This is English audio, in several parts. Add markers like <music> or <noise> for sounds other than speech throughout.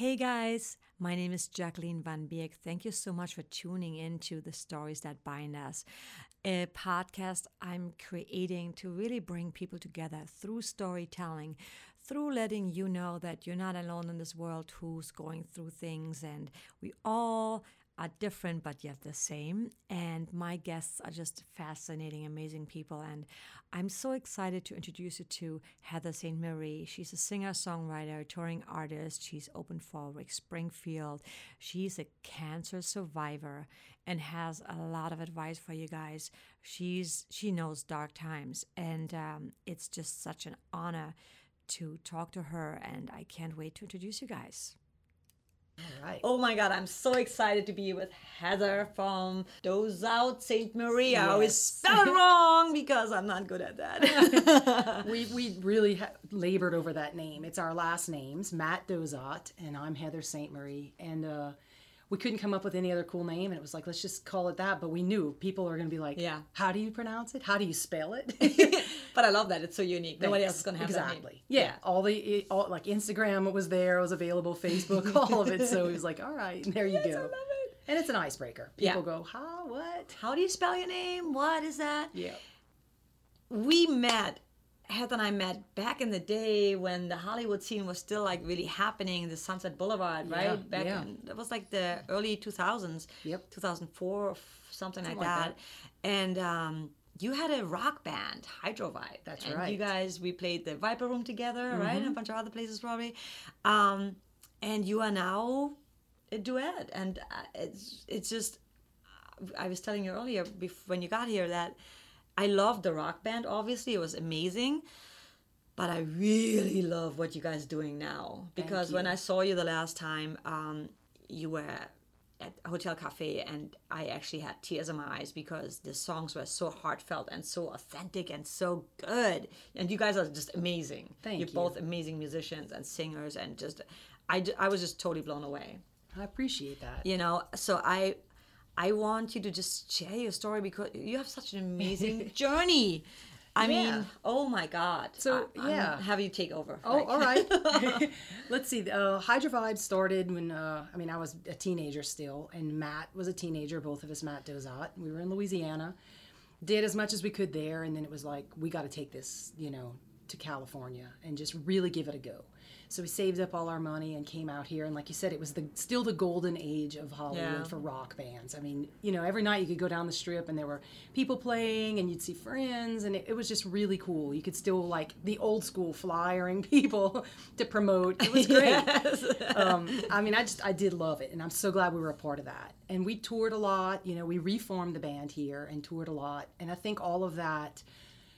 Hey guys, my name is Jacqueline Van Beek. Thank you so much for tuning in to the Stories That Bind Us, a podcast I'm creating to really bring people together through storytelling, through letting you know that you're not alone in this world who's going through things and we all are different but yet the same. And my guests are just fascinating, amazing people. And I'm so excited to introduce you to Heather St. Marie. She's a singer, songwriter, touring artist. She's opened for Rick Springfield. She's a cancer survivor and has a lot of advice for you guys. She's she knows dark times, and um, it's just such an honor to talk to her. And I can't wait to introduce you guys. All right. Oh my God, I'm so excited to be with Heather from Dauzat St. Marie. I always spell it wrong because I'm not good at that. <laughs> <laughs> we we really ha- labored over that name. It's our last names, Matt Dauzat, and I'm Heather St. Marie. And uh, we couldn't come up with any other cool name, and it was like, let's just call it that. But we knew people are going to be like, Yeah. how do you pronounce it? How do you spell it? <laughs> but I love that. It's so unique. Nobody else is going to have exactly. that name. Yeah. all the all like Instagram was there, it was available, Facebook, <laughs> all of it. So he was like, all right, there you go. I love it. And it's an icebreaker. Yeah. People go, how, what? How do you spell your name? What is that? Yeah. we met Heather and I met back in the day when the Hollywood scene was still like really happening, the Sunset Boulevard, right? Yeah, back yeah. in that was like the early 2000s. Yep. 2004 or f- something, like, like that. And um, you had a rock band, Hydro Vibe. That's and You right. Mm-hmm. guys, we played the Viper Room together, right? And a bunch of other places probably. Um, and you are now a duet, and uh, it's it's just I was telling you earlier when you got here that I loved the rock band. Obviously, it was amazing, but I really love what you guys are doing now because when. I saw you the last time, um, you were at Hotel Cafe, and I actually had tears in my eyes because the songs were so heartfelt and so authentic and so good. And you guys are just amazing. Thank You're you. both amazing musicians and singers, and just I, I was just totally blown away I appreciate that. you know so i i want you to just share your story because you have such an amazing <laughs> journey i Yeah. mean oh my god So, I, I'm yeah. have you take over Oh, Like- all right. <laughs> <laughs> Let's see. Uh, Hydro Vibe started when uh, I mean I was a teenager still, and Matt was a teenager. Both of us, Matt Dauzat. We were in Louisiana, did as much as we could there, and then it was like we got to take this, you know, to California and just really give it a go. So we saved up all our money and came out here, and like you said, it was the still the golden age of Hollywood Yeah. for rock bands. I mean, you know, every night you could go down the strip and there were people playing, and you'd see friends, and it, it was just really cool. You could still like the old school flyering <laughs> people to promote. It was great. <laughs> um, I mean, I just I did love it, and I'm so glad we were a part of that. And we toured a lot. You know, we reformed the band here and toured a lot, and I think all of that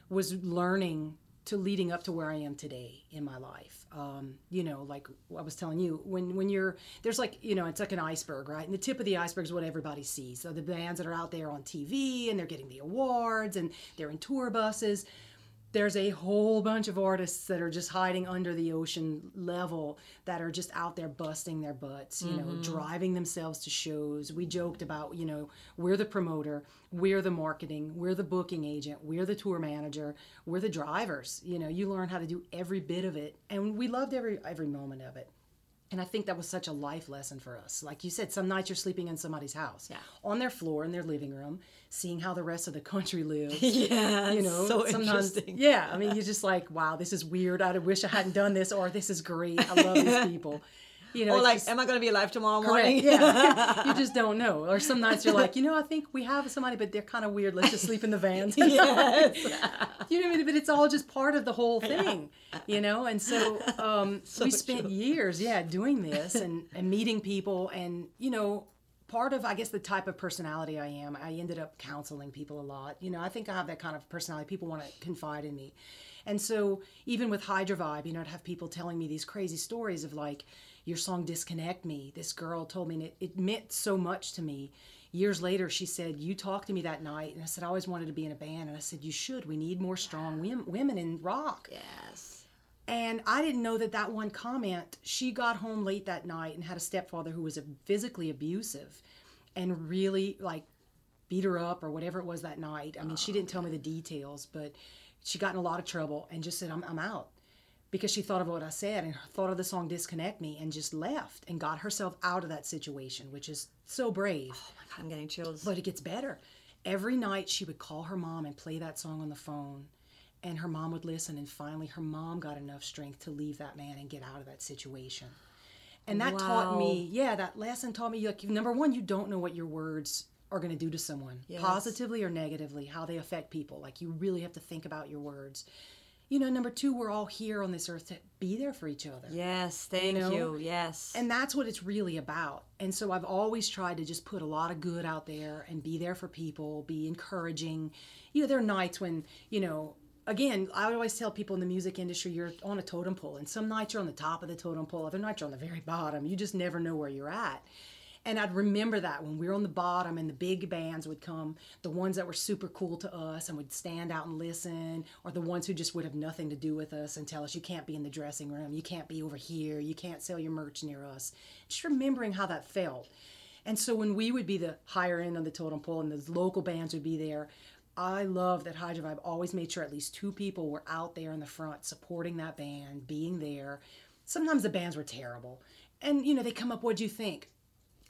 was learning to leading up to where I am today in my life. Um, you know, like I was telling you, when when you're there's like you know it's like an iceberg, right? And the tip of the iceberg is what everybody sees. So the bands that are out there on TV and they're getting the awards and they're in tour buses. There's a whole bunch of artists that are just hiding under the ocean level that are just out there busting their butts, you know, mm-hmm. driving themselves to shows. We joked about, you know, we're the promoter, we're the marketing, we're the booking agent, we're the tour manager, we're the drivers. You know, you learn how to do every bit of it, and we loved every every moment of it. And I think that was such a life lesson for us. Like you said, some nights you're sleeping in somebody's house, Yeah. on their floor in their living room, seeing how the rest of the country lives. <laughs> Yeah you know so sometimes interesting. Yeah i mean you're just like wow this is weird. I wish i hadn't done this or this is great. I love these <laughs> people you know or like just- am i gonna be alive tomorrow correct, morning? yeah. <laughs> You just don't know. Or some nights you're like you know i think we have somebody but they're kind of weird let's just sleep in the vans. <laughs> <laughs> Yes. You know what I mean? but it's all just part of the whole thing you know? And so um, So we spent true. years yeah doing this and, and meeting people and you know part of i guess the type of personality i am i ended up counseling people a lot. You know i think i have that kind of personality. People want to confide in me. And so even with hydro vibe you know i'd have people telling me these crazy stories of like your song disconnect me this girl told me and it, it meant so much to me years later she said you talked to me that night and i said i always wanted to be in a band and i said you should we need more strong wom- women in rock yes and I didn't know that that one comment, she got home late that night and had a stepfather who was a- physically abusive and really like beat her up or whatever it was that night. I mean, she didn't tell me the details, but she got in a lot of trouble and just said, I'm, I'm out. Because she thought of what I said and thought of the song Disconnect Me and just left and got herself out of that situation, which is so brave. Oh my God, I'm getting chills. But it gets better. Every night she would call her mom and play that song on the phone. And her mom would listen. And finally, her mom got enough strength to leave that man and get out of that situation. And that taught me, yeah, that lesson taught me like, number one, you don't know what your words are going to do to someone, Yes. positively or negatively, how they affect people. Like, you really have to think about your words. You know, number two, we're all here on this earth to be there for each other. yes, thank you. know? Yes. And that's what it's really about. And so I've always tried to just put a lot of good out there and be there for people, be encouraging. You know, there are nights when, you know, again, I would always tell people in the music industry, you're on a totem pole. And some nights you're on the top of the totem pole, other nights you're on the very bottom. You just never know where you're at. And I'd remember that when we were on the bottom and the big bands would come, the ones that were super cool to us and would stand out and listen, or the ones who just would have nothing to do with us and tell us, you can't be in the dressing room, you can't be over here, you can't sell your merch near us. Just remembering how that felt. And so when we would be the higher end on the totem pole and the local bands would be there, I love that Hydro Vibe always made sure at least two people were out there in the front supporting that band, being there. Sometimes the bands were terrible. And, you know, they come up, what'd you think?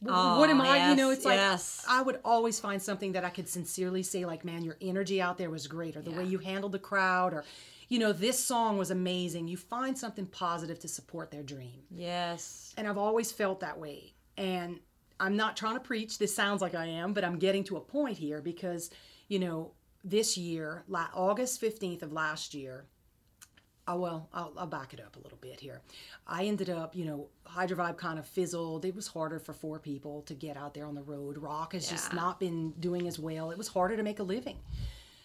W- what am I? You know, it's like yes. I would always find something that I could sincerely say, like, man, your energy out there was great, or the way you handled the crowd, or, you know, this song was amazing. You find something positive to support their dream. yes. And I've always felt that way. And I'm not trying to preach. This sounds like I am, but I'm getting to a point here because, you know, this year, August 15th of last year, oh, well, I'll, I'll back it up a little bit here. I ended up, you know, Hydro Vibe kind of fizzled. It was harder for four people to get out there on the road. Rock has just not been doing as well. It was harder to make a living.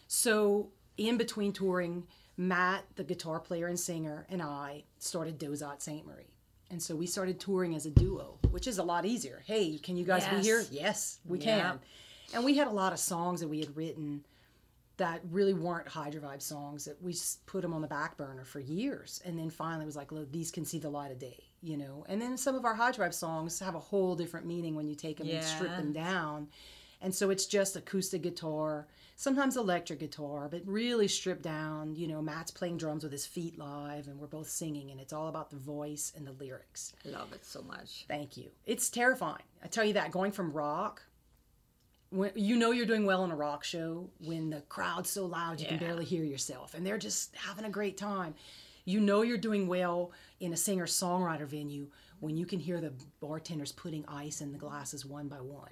So, in between touring, Matt, the guitar player and singer, and I started Dauzat St. Marie. And so we started touring as a duo, which is a lot easier. Hey, can you guys be here? Yes, we Yeah. can. And we had a lot of songs that we had written that really weren't Hydro Vibe songs that we just put them on the back burner for years. And then finally it was like, look, these can see the light of day, you know? And then some of our Hydro Vibe songs have a whole different meaning when you take them and strip them down. And so it's just acoustic guitar, sometimes electric guitar, but really stripped down. You know, Matt's playing drums with his feet live, and we're both singing, and it's all about the voice and the lyrics. I love it so much. Thank you. It's terrifying. I tell you that going from rock, when you know you're doing well in a rock show when the crowd's so loud you can barely hear yourself, and they're just having a great time. You know you're doing well in a singer songwriter venue when you can hear the bartenders putting ice in the glasses one by one.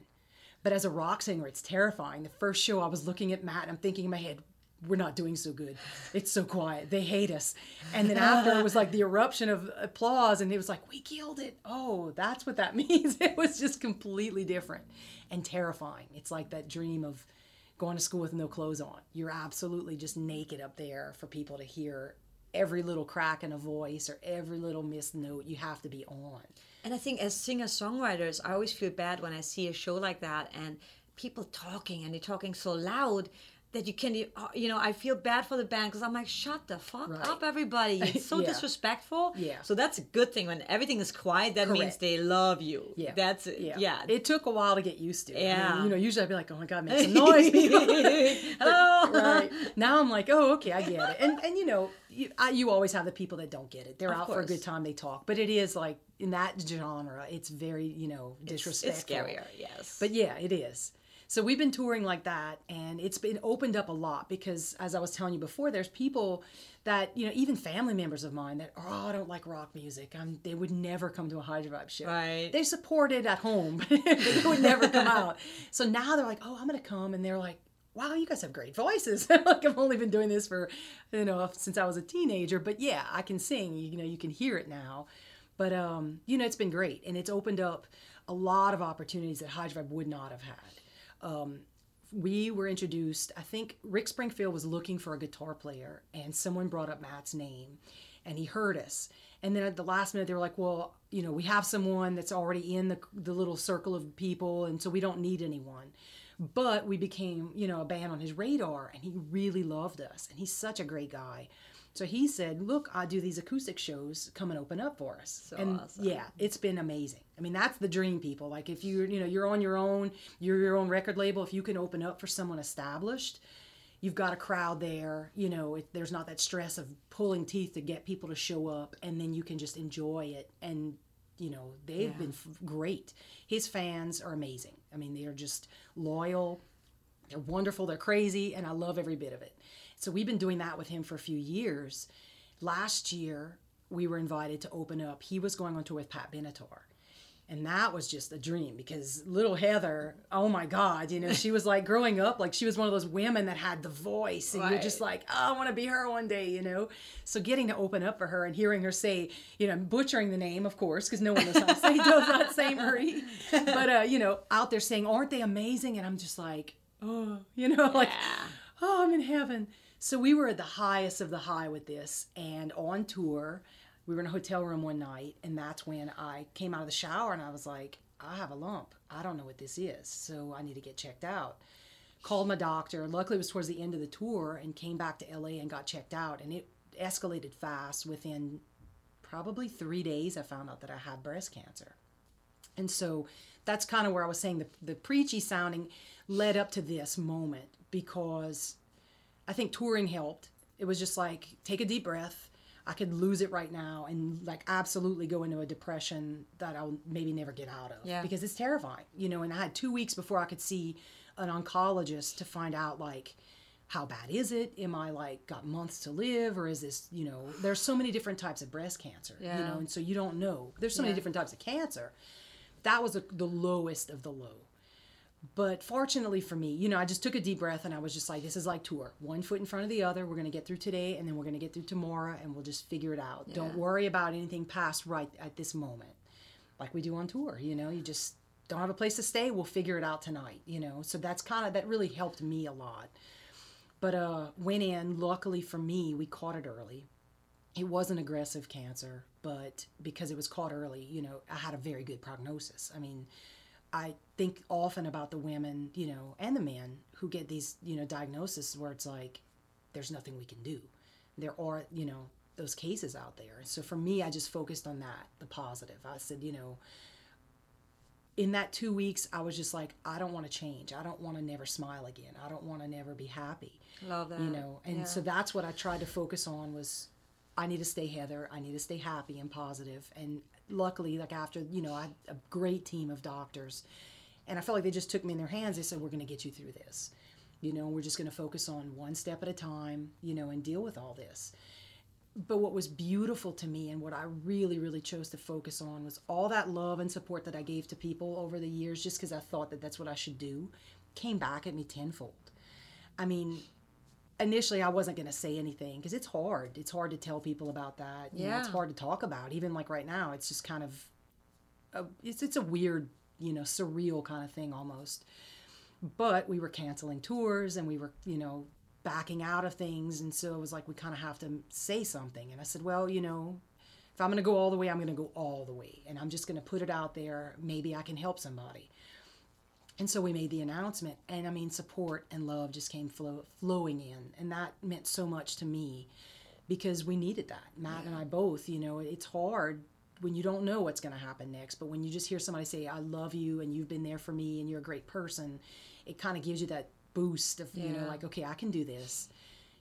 But as a rock singer, it's terrifying. The first show, I was looking at Matt and I'm thinking in my head, we're not doing so good. It's so quiet. They hate us. And then after it was like the eruption of applause, and it was like, we killed it. Oh, that's what that <laughs> means. It was just completely different and terrifying. It's like that dream of going to school with no clothes on. You're absolutely just naked up there for people to hear every little crack in a voice or every little missed note. You have to be on. And I think as singer songwriters, I always feel bad when I see a show like that and people talking and they're talking so loud that you can, uh, you know, I feel bad for the band because I'm like, shut the fuck Right. up, everybody. It's so <laughs> Yeah. disrespectful. Yeah. So that's a good thing. When everything is quiet, that means they love you. Yeah. That's, Yeah. yeah. It took a while to get used to. I mean, Yeah. you know, usually I'd be like, oh my God, make <laughs> some noise. <laughs> Hello. right. Now I'm like, oh, okay, I get it. And, and you know, you, I, you always have the people that don't get it. They're Of out for a good time, they talk. But it is like, in that genre, it's very, you know, disrespectful. It's scarier, yes. But yeah, it is. So we've been touring like that, and it's been opened up a lot because, as I was telling you before, there's people that you know, even family members of mine that oh, I don't like rock music. I'm, they would never come to a Hydro Vibe show. Right. They support it at home, but <laughs> they would never come out. So now they're like, oh, I'm gonna come, and they're like. Wow, you guys have great voices. <laughs> like I've only been doing this for, you know, since I was a teenager. But yeah, I can sing. You know, you can hear it now. But um, you know, it's been great, and it's opened up a lot of opportunities that Hydro Vibe would not have had Um, we were introduced i think rick springfield was looking for a guitar player and someone brought up matt's name and he heard us. And then at the last minute they were like well you know we have someone that's already in the, the little circle of people and so we don't need anyone. But we became you know a band on his radar and he really loved us and he's such a great guy so he said look i do these acoustic shows. Come and open up for us. So and awesome. yeah it's been amazing. I mean that's the dream people. Like if you're you know you're on your own you're your own record label if you can open up for someone established you've got a crowd there you know it, there's not that stress of pulling teeth to get people to show up and then you can just enjoy it. And you know they've Yeah. been f- great. His fans are amazing. I mean they are just loyal. They're wonderful. They're crazy and i love every bit of it so we've been doing that with him for a few years last year we were invited to open up he was going on tour with pat benatar and that was just a dream because little Heather, oh my God, you know, she was like growing up, like she was one of those women that had the voice, and you're just like, oh, I want to be her one day, you know. So getting to open up for her and hearing her say, you know, butchering the name, of course, because no one knows how to say <laughs> does not say Marie, but uh, you know, out there saying, aren't they amazing? And I'm just like, oh, you know, <laughs> like, oh, I'm in heaven. So we were at the highest of the high with this, and on tour. We were in a hotel room one night, and that's when I came out of the shower and I was like, I have a lump. I don't know what this is, so I need to get checked out. Called my doctor. Luckily, it was towards the end of the tour, and came back to LA and got checked out. And it escalated fast. Within probably three days, I found out that I had breast cancer. And so that's kind of where I was saying the, the preachy sounding led up to this moment because I think touring helped. It was just like, take a deep breath. I could lose it right now and like absolutely go into a depression that I'll maybe never get out of Yeah. because it's terrifying, you know. And I had two weeks before I could see an oncologist to find out like how bad is it? Am I like got months to live or is this, you know, there's so many different types of breast cancer, you know, and so you don't know. There's so many different types of cancer. That was the the lowest of the low. But fortunately for me, you know, I just took a deep breath and I was just like, this is like tour. One foot in front of the other. We're going to get through today and then we're going to get through tomorrow and we'll just figure it out. Don't worry about anything past right at this moment. Like we do on tour, you know, you just don't have a place to stay. We'll figure it out tonight, you know. So that's kind of, that really helped me a lot. But uh, went in, luckily for me, we caught it early. It wasn't aggressive cancer, but because it was caught early, you know, I had a very good prognosis. I mean, I think often about the women, you know, and the men who get these, you know, diagnoses where it's like, there's nothing we can do. There are, you know, those cases out there. So for me, I just focused on that, the positive. I said, you know, in that two weeks, I was just like, I don't want to change. I don't want to never smile again. I don't want to never be happy Love that. you know and Yeah. so that's what i tried to focus on was i need to stay heather i need to stay happy and positive. positive and luckily like after you know i had a great team of doctors and i felt like they just took me in their hands. They said we're going to get you through this. You know we're just going to focus on one step at a time you know and deal with all this. But what was beautiful to me and what I really, really chose to focus on was all that love and support that I gave to people over the years, just because I thought that that's what I should do, came back at me tenfold. I mean, initially I wasn't going to say anything because it's hard. It's hard to tell people about that. You know, it's hard to talk about. Even like right now, it's just kind of, a, it's it's a weird, you know, surreal kind of thing almost. But we were canceling tours and we were, you know, backing out of things, and so it was like we kind of have to say something. And I said, well, you know, if I'm going to go all the way, I'm going to go all the way, and I'm just going to put it out there. Maybe I can help somebody. And so we made the announcement, and I mean, support and love just came flow, flowing in, and that meant so much to me because we needed that. Matt and I both, you know, it's hard when you don't know what's going to happen next, but when you just hear somebody say, "I love you," and you've been there for me, and you're a great person, it kind of gives you that boost of, you know, like, okay, I can do this,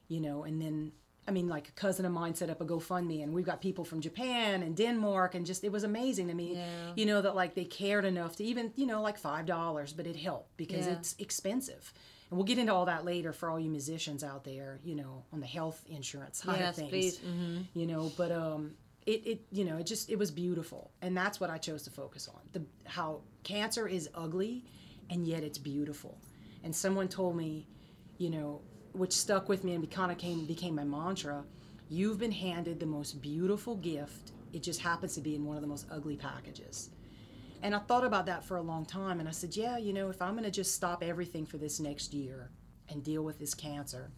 you know, and then. I mean, like a cousin of mine set up a GoFundMe, and we've got people from Japan and Denmark, and just it was amazing to me, Yeah. you know, that like they cared enough to even, you know, like five dollars, but it helped because Yeah. it's expensive. And we'll get into all that later for all you musicians out there, you know, on the health insurance side Yes, of things. Mhm. You know, but um it, it you know, it just it was beautiful. And that's what I chose to focus on. The how cancer is ugly and yet it's beautiful. And someone told me, you know, which stuck with me and kind of came became my mantra, you've been handed the most beautiful gift. It just happens to be in one of the most ugly packages. And I thought about that for a long time. And I said, yeah, you know, if I'm going to just stop everything for this next year and deal with this cancer,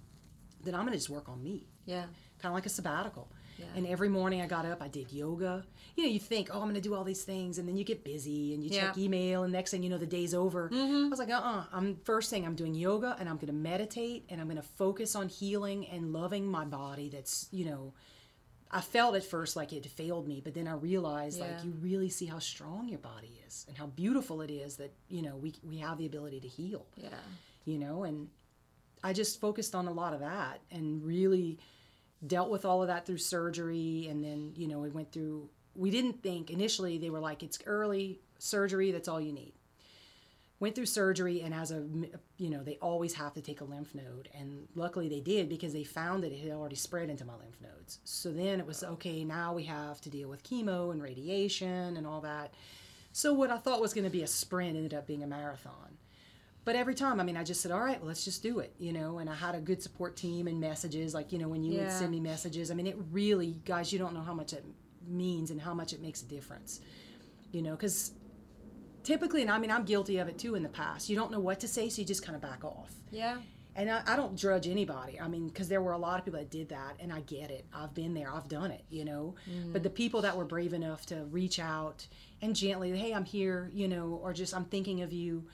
then I'm going to just work on me, Yeah. kind of like a sabbatical. Yeah. And every morning I got up, I did yoga. You know, you think, oh, I'm going to do all these things. And then you get busy and you check email. And next thing you know, the day's over. I was like, uh uh-uh. uh. I'm first thing, I'm doing yoga and I'm going to meditate and I'm going to focus on healing and loving my body that's, you know, I felt at first like it failed me, but then I realized Yeah. like you really see how strong your body is and how beautiful it is that you know we we have the ability to heal. Yeah. You know, and I just focused on a lot of that and really dealt with all of that through surgery. And then, you know, we went through, we didn't think initially they were like, it's early surgery, that's all you need. Went through surgery, and as a, you know, they always have to take a lymph node. And luckily they did because they found that it had already spread into my lymph nodes. So then it was, okay, now we have to deal with chemo and radiation and all that. So what I thought was going to be a sprint ended up being a marathon but every time, I mean, I just said, all right, well, let's just do it, you know. And I had a good support team and messages, like you know, when you would send me messages. I mean, it really, guys, you don't know how much it means and how much it makes a difference, you know, because typically, and I mean, I'm guilty of it too in the past. You don't know what to say, so you just kind of back off. Yeah. And I, I don't drudge anybody. I mean, because there were a lot of people that did that, and I get it. I've been there. I've done it. You know. But the mm. people that were brave enough to reach out and gently, hey, I'm here. You know, or just I'm thinking of you.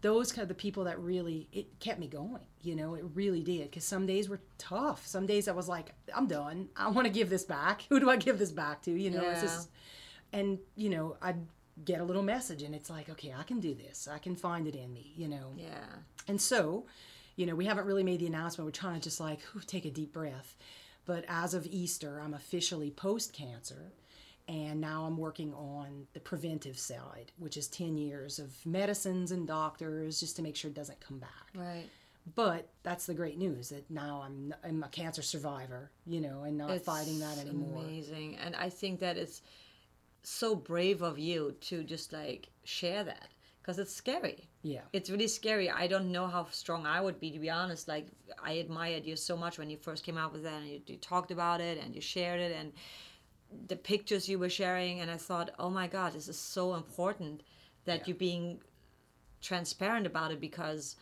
Those kind of the people that really it kept me going. You know, it really did. Because some days were tough. Some days I was like, I'm done. I want to give this back. <laughs> Who do I give this back to? You know, it's just and you know I'd get a little message, and it's like, okay, I can do this. I can find it in me. You know. Yeah. And so, you know, we haven't really made the announcement. We're trying to just like whew, take a deep breath. But as of Easter, I'm officially post cancer. And now I'm working on the preventive side, which is 10 years of medicines and doctors just to make sure it doesn't come back. Right. But that's the great news that now I'm, I'm a cancer survivor, you know, and not fighting that anymore. Amazing. And I think that it's so brave of you to just like share that because it's scary. Yeah. It's really scary. I don't know how strong I would be to be honest. Like I admired you so much when you first came out with that and you, you talked about it and you shared it and the pictures you were sharing and I thought, "Oh my god, this is so important that you're being transparent about it because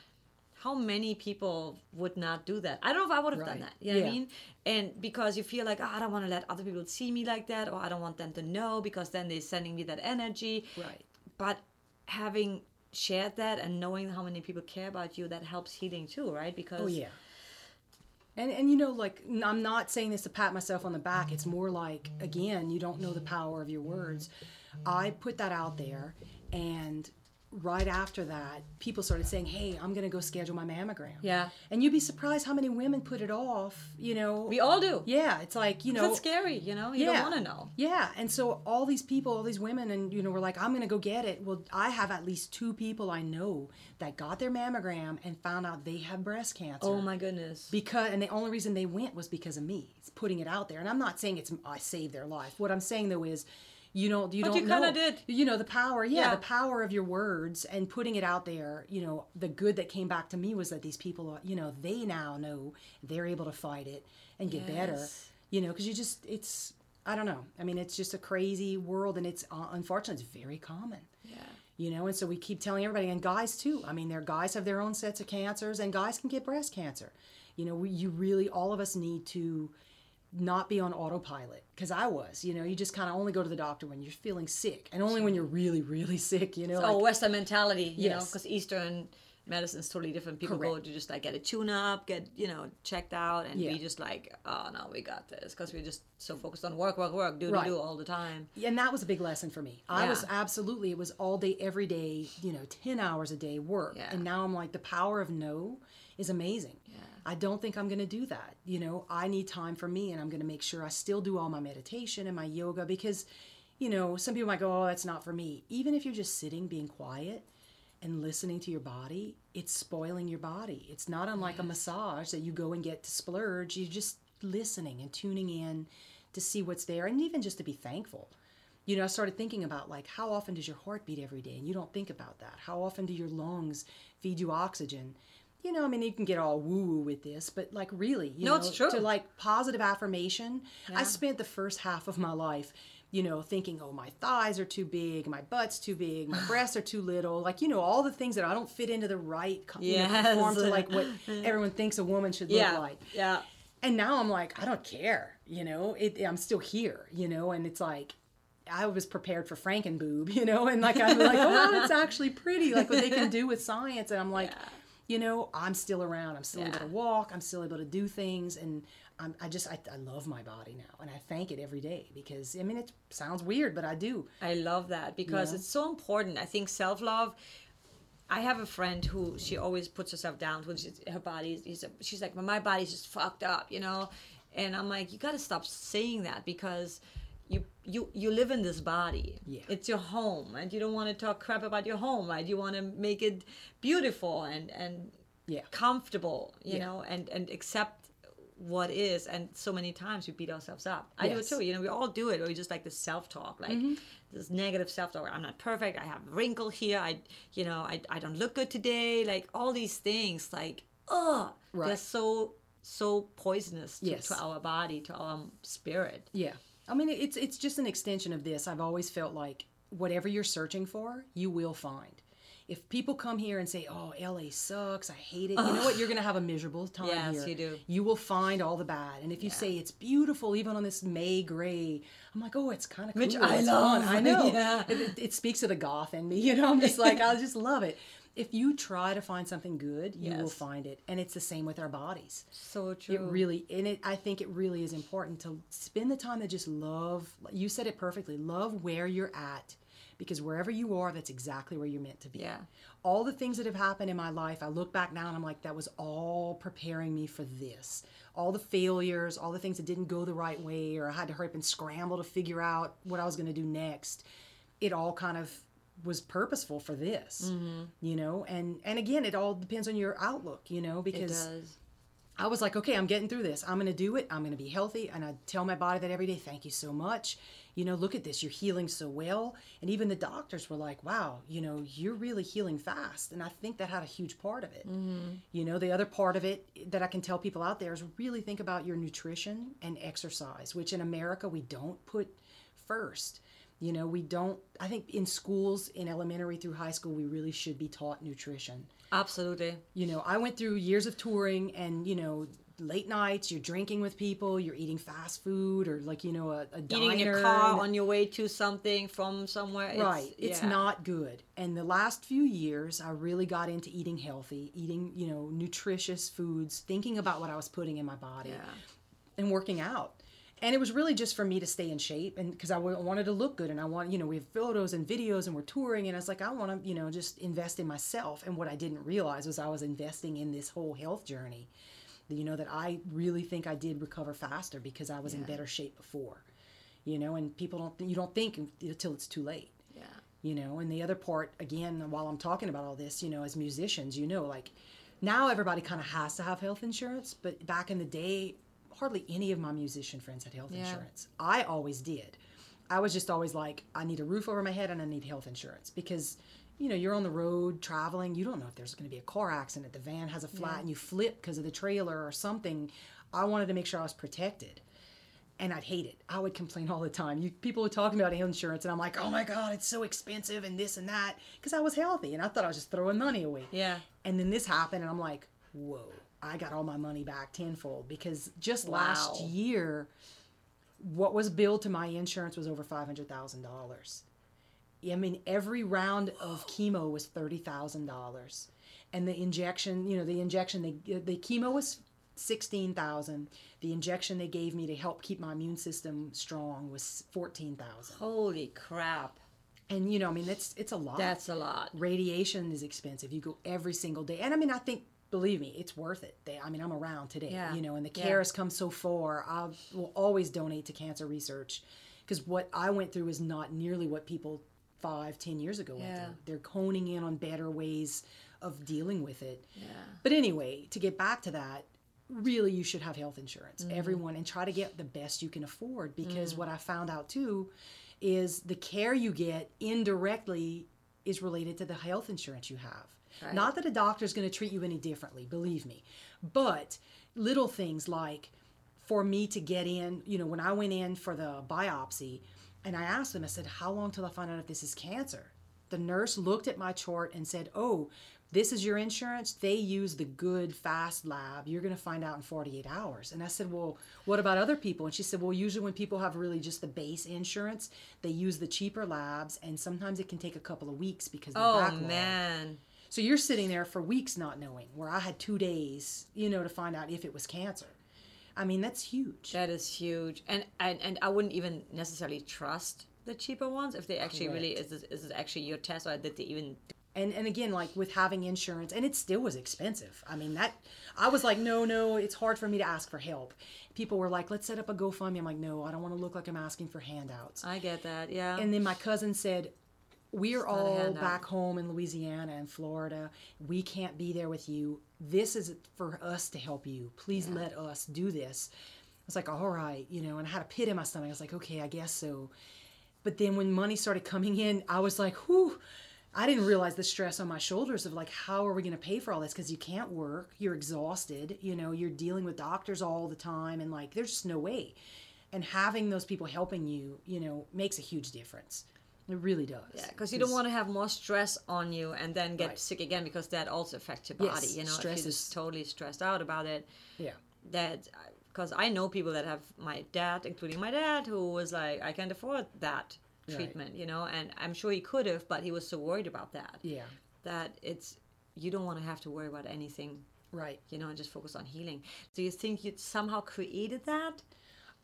how many people would not do that? I don't know if I would have done that. You know what I mean? And because you feel like, oh, I don't want to let other people see me like that, or I don't want them to know because then they're sending me that energy. Right. But having shared that and knowing how many people care about you, that helps healing too, right? Because Oh yeah. And and you know, like i'm not saying this to pat myself on the back. It's more like again, you don't know the power of your words. I put that out there, and right after that, people started saying, "Hey, I'm gonna go schedule my mammogram." Yeah. And you'd be surprised how many women put it off. You know. we all do. Yeah, it's like you know. It's scary, you know? You don't want to know. Yeah, and so all these people, all these women, and you know, were like, "I'm going to go get it." Well, I have at least two people I know that got their mammogram and found out they have breast cancer Oh my goodness. because and the only reason they went was because of me it's putting it out there and i'm not saying it's i saved their life what i'm saying though is you don't you But don't you know kinda did. you know the power yeah, Yeah. the power of your words and putting it out there you know the good that came back to me was that these people you know they now know they're able to fight it and get better Yes. you know because you just it's i don't know i mean it's just a crazy world and it's uh, unfortunately it's very common Yeah. you know and so we keep telling everybody and guys too i mean their guys have their own sets of cancers and guys can get breast cancer you know we, you really all of us need to not be on autopilot because i was you know you just kind of only go to the doctor when you're feeling sick and only when you're really really <laughs> sick you know oh, like- Western mentality, you know, because Eastern medicine is totally different. People go to just like get a tune up, get, you know, checked out, and Yeah. we just like, oh no, we got this because we're just so focused on work, work, work, do, Right. do, do all the time. and that was a big lesson for me. I was absolutely it was all day every day, you know, 10 hours a day work. Yeah. And now I'm like the power of no is amazing. I don't think I'm going to do that. You know, I need time for me and I'm going to make sure I still do all my meditation and my yoga because you know, some people might go, "Oh, that's not for me." Even if you're just sitting being quiet and listening to your body, it's spoiling your body. It's not unlike a massage that you go and get to splurge. You're just listening and tuning in to see what's there and even just to be thankful. You know, I started thinking about like how often does your heart beat every day? And you don't think about that. How often do your lungs feed you oxygen? You know, I mean, you can get all woo woo with this, but like really, you No, know, it's true. to like positive affirmation. Yeah. I spent the first half of my life, you know, thinking, oh, my thighs are too big, my butt's too big, my <sighs> breasts are too little. Like, you know, all the things that I don't fit into the right you know, Yes. conform to like what <laughs> everyone thinks a woman should Yeah. look like. Yeah. And now I'm like, I don't care, you know, it, I'm still here, you know, and it's like, I was prepared for Frankenboob, <laughs> you know, and like I'm like, oh, it's <laughs> actually pretty, like what they can do with science, and I'm like, Yeah. You know, I'm still around, I'm still able to walk, I'm still able to do things, and I'm, I just I, I love my body now, and I thank it every day because I mean it sounds weird, but I do. I love that because Yeah. it's so important. I think self love, I have a friend who she always puts herself down when she's, her body. She's, she's like, well, my body's just fucked up, you know. And I'm like, you got to stop saying that because you you you live in this body. Yeah. It's your home, and you don't want to talk crap about your home, right? You want to make it beautiful and and Yeah. comfortable, you Yeah. know, and and accept what is. And so many times we beat ourselves up. I do it too. You know, we all do it. Or we just like this self talk, like mm-hmm. this negative self talk. I'm not perfect. I have a wrinkle here. I, you know, I, I don't look good today. Like all these things, like oh, right. they're so so poisonous to, Yes. to our body, to our spirit. Yeah. I mean, it's it's just an extension of this. I've always felt like whatever you're searching for, you will find. If people come here and say, "Oh, LA sucks. I hate it," you know what? You're going to have a miserable time Yes, here. you do. You will find all the bad. And if you say it's beautiful, even on this May gray, I'm like, "Oh, it's kind of cool. Which I it's love. fun." I know. <laughs> Yeah. It, it- it speaks to the goth in me. You know, I'm just like, I just love it. If you try to find something good, you will find it. And it's the same with our bodies. So true. It really, and it, I think it really is important to spend the time to just love. You said it perfectly. Love where you're at, because wherever you are, that's exactly where you're meant to be. Yeah. All the things that have happened in my life, I look back now and I'm like, that was all preparing me for this. All the failures, all the things that didn't go the right way, or I had to hurry up and scramble to figure out what I was going to do next. It all kind of was purposeful for this, Mm-hmm. you know. And and again, it all depends on your outlook, you know, it because. does. I was like, okay, I'm getting through this. I'm to do it. I'm to be healthy. And I tell my body that every day, thank you so much. You know, look at this. You're healing so well. And even the doctors were like, wow, you know, you're really healing fast. And I think that had a huge part of it. You know, the other part of it that I can tell people out there is really think about your nutrition and exercise, which in America we don't put first. You know, we don't, I think in schools, in elementary through high school, we really should be taught nutrition Absolutely. you know i went through years of touring and you know late nights you're drinking with people you're eating fast food or like you know a, a Eating in your car on your way to something from somewhere. It's, right it's yeah. not good and the last few years i really got into eating healthy eating you know nutritious foods thinking about what i was putting in my body Yeah. and working out and it was really just for me to stay in shape and because i wanted to look good and i want you know we have photos and videos and we're touring and i was like i want to you know just invest in myself. And what i didn't realize was i was investing in this whole health journey you know that i really think i did recover faster because i was in better shape before you know and people don't you don't think until it's too late. Yeah. you know and the other part again while i'm talking about all this you know as musicians you know like now everybody kind of has to have health insurance but back in the day hardly any of my musician friends had health Yeah. insurance i always did i was just always like i need a roof over my head and i need health insurance because you know you're on the road traveling you don't know if there's going to be a car accident the van has a flat and you flip because of the trailer or something i wanted to make sure i was protected and I'd hate it. I would complain all the time. You people were talking about health insurance, and I'm like, oh my god, it's so expensive and this and that, because I was healthy and I thought I was just throwing money away. Yeah. And then this happened, and I'm like, whoa, I got all my money back tenfold because just last year, what was billed to my insurance was over five hundred thousand dollars. I mean, every round of chemo was thirty thousand dollars, and the injection, you know, the injection they the chemo was sixteen thousand. The injection they gave me to help keep my immune system strong was fourteen thousand. Holy crap. And you know, I mean, it's it's a lot. That's a lot. radiation is expensive. You go every single day, and I mean, I think believe me, it's worth it. They, I mean, I'm around today, Yeah. you know, and the Yeah. care has come so far. I will always donate to cancer research because what I went through is not nearly what people five, ten years ago went through. They're honing in on better ways of dealing with it. Yeah. But anyway, to get back to that, really you should have health insurance, Mm-hmm. everyone, and try to get the best you can afford because Mm. what I found out too is the care you get indirectly is related to the health insurance you have. Right. Not that a doctor's going to treat you any differently, believe me, but little things like for me to get in, you know, when I went in for the biopsy and I asked them, I said, How long till I find out if this is cancer? The nurse looked at my chart and said, Oh, this is your insurance. They use the good fast lab. You're going to find out in 48 hours. And I said, Well, what about other people? And she said, Well, usually when people have really just the base insurance, they use the cheaper labs. And sometimes it can take a couple of weeks because they're Oh backlogged. man. So you're sitting there for weeks not knowing, where I had two days, you know, to find out if it was cancer. I mean, that's huge. That is huge. And and, and I wouldn't even necessarily trust the cheaper ones if they actually really is this, is this actually your test or did they even And and again, like with having insurance, and it still was expensive. I mean that I was like, no, no, it's hard for me to ask for help. People were like, let's set up a GoFundMe. I'm like, no, I don't want to look like I'm asking for handouts. I get that. Yeah. And then my cousin said, We're all back home in Louisiana and Florida. We can't be there with you. This is for us to help you. Please let us do this. I was like, All right, you know, and I had a pit in my stomach. I was like, Okay, I guess so. But then when money started coming in, I was like, Whew. I didn't realize the stress on my shoulders of like, how are we going to pay for all this? Because you can't work, you're exhausted, you know, you're dealing with doctors all the time, and like, there's just no way and having those people helping you you know makes a huge difference it really does Yeah, because you don't want to have more stress on you and then get Right. sick again because that also affects your body. Yes, you know, stress if you're is- totally stressed out about it, yeah that because I know people that have my dad, including my dad, who was like, I can't afford that Right. treatment, you know, and I'm sure he could have, but he was so worried about that. yeah That it's you don't want to have to worry about anything, right you know, and just focus on healing. Do you think you somehow created that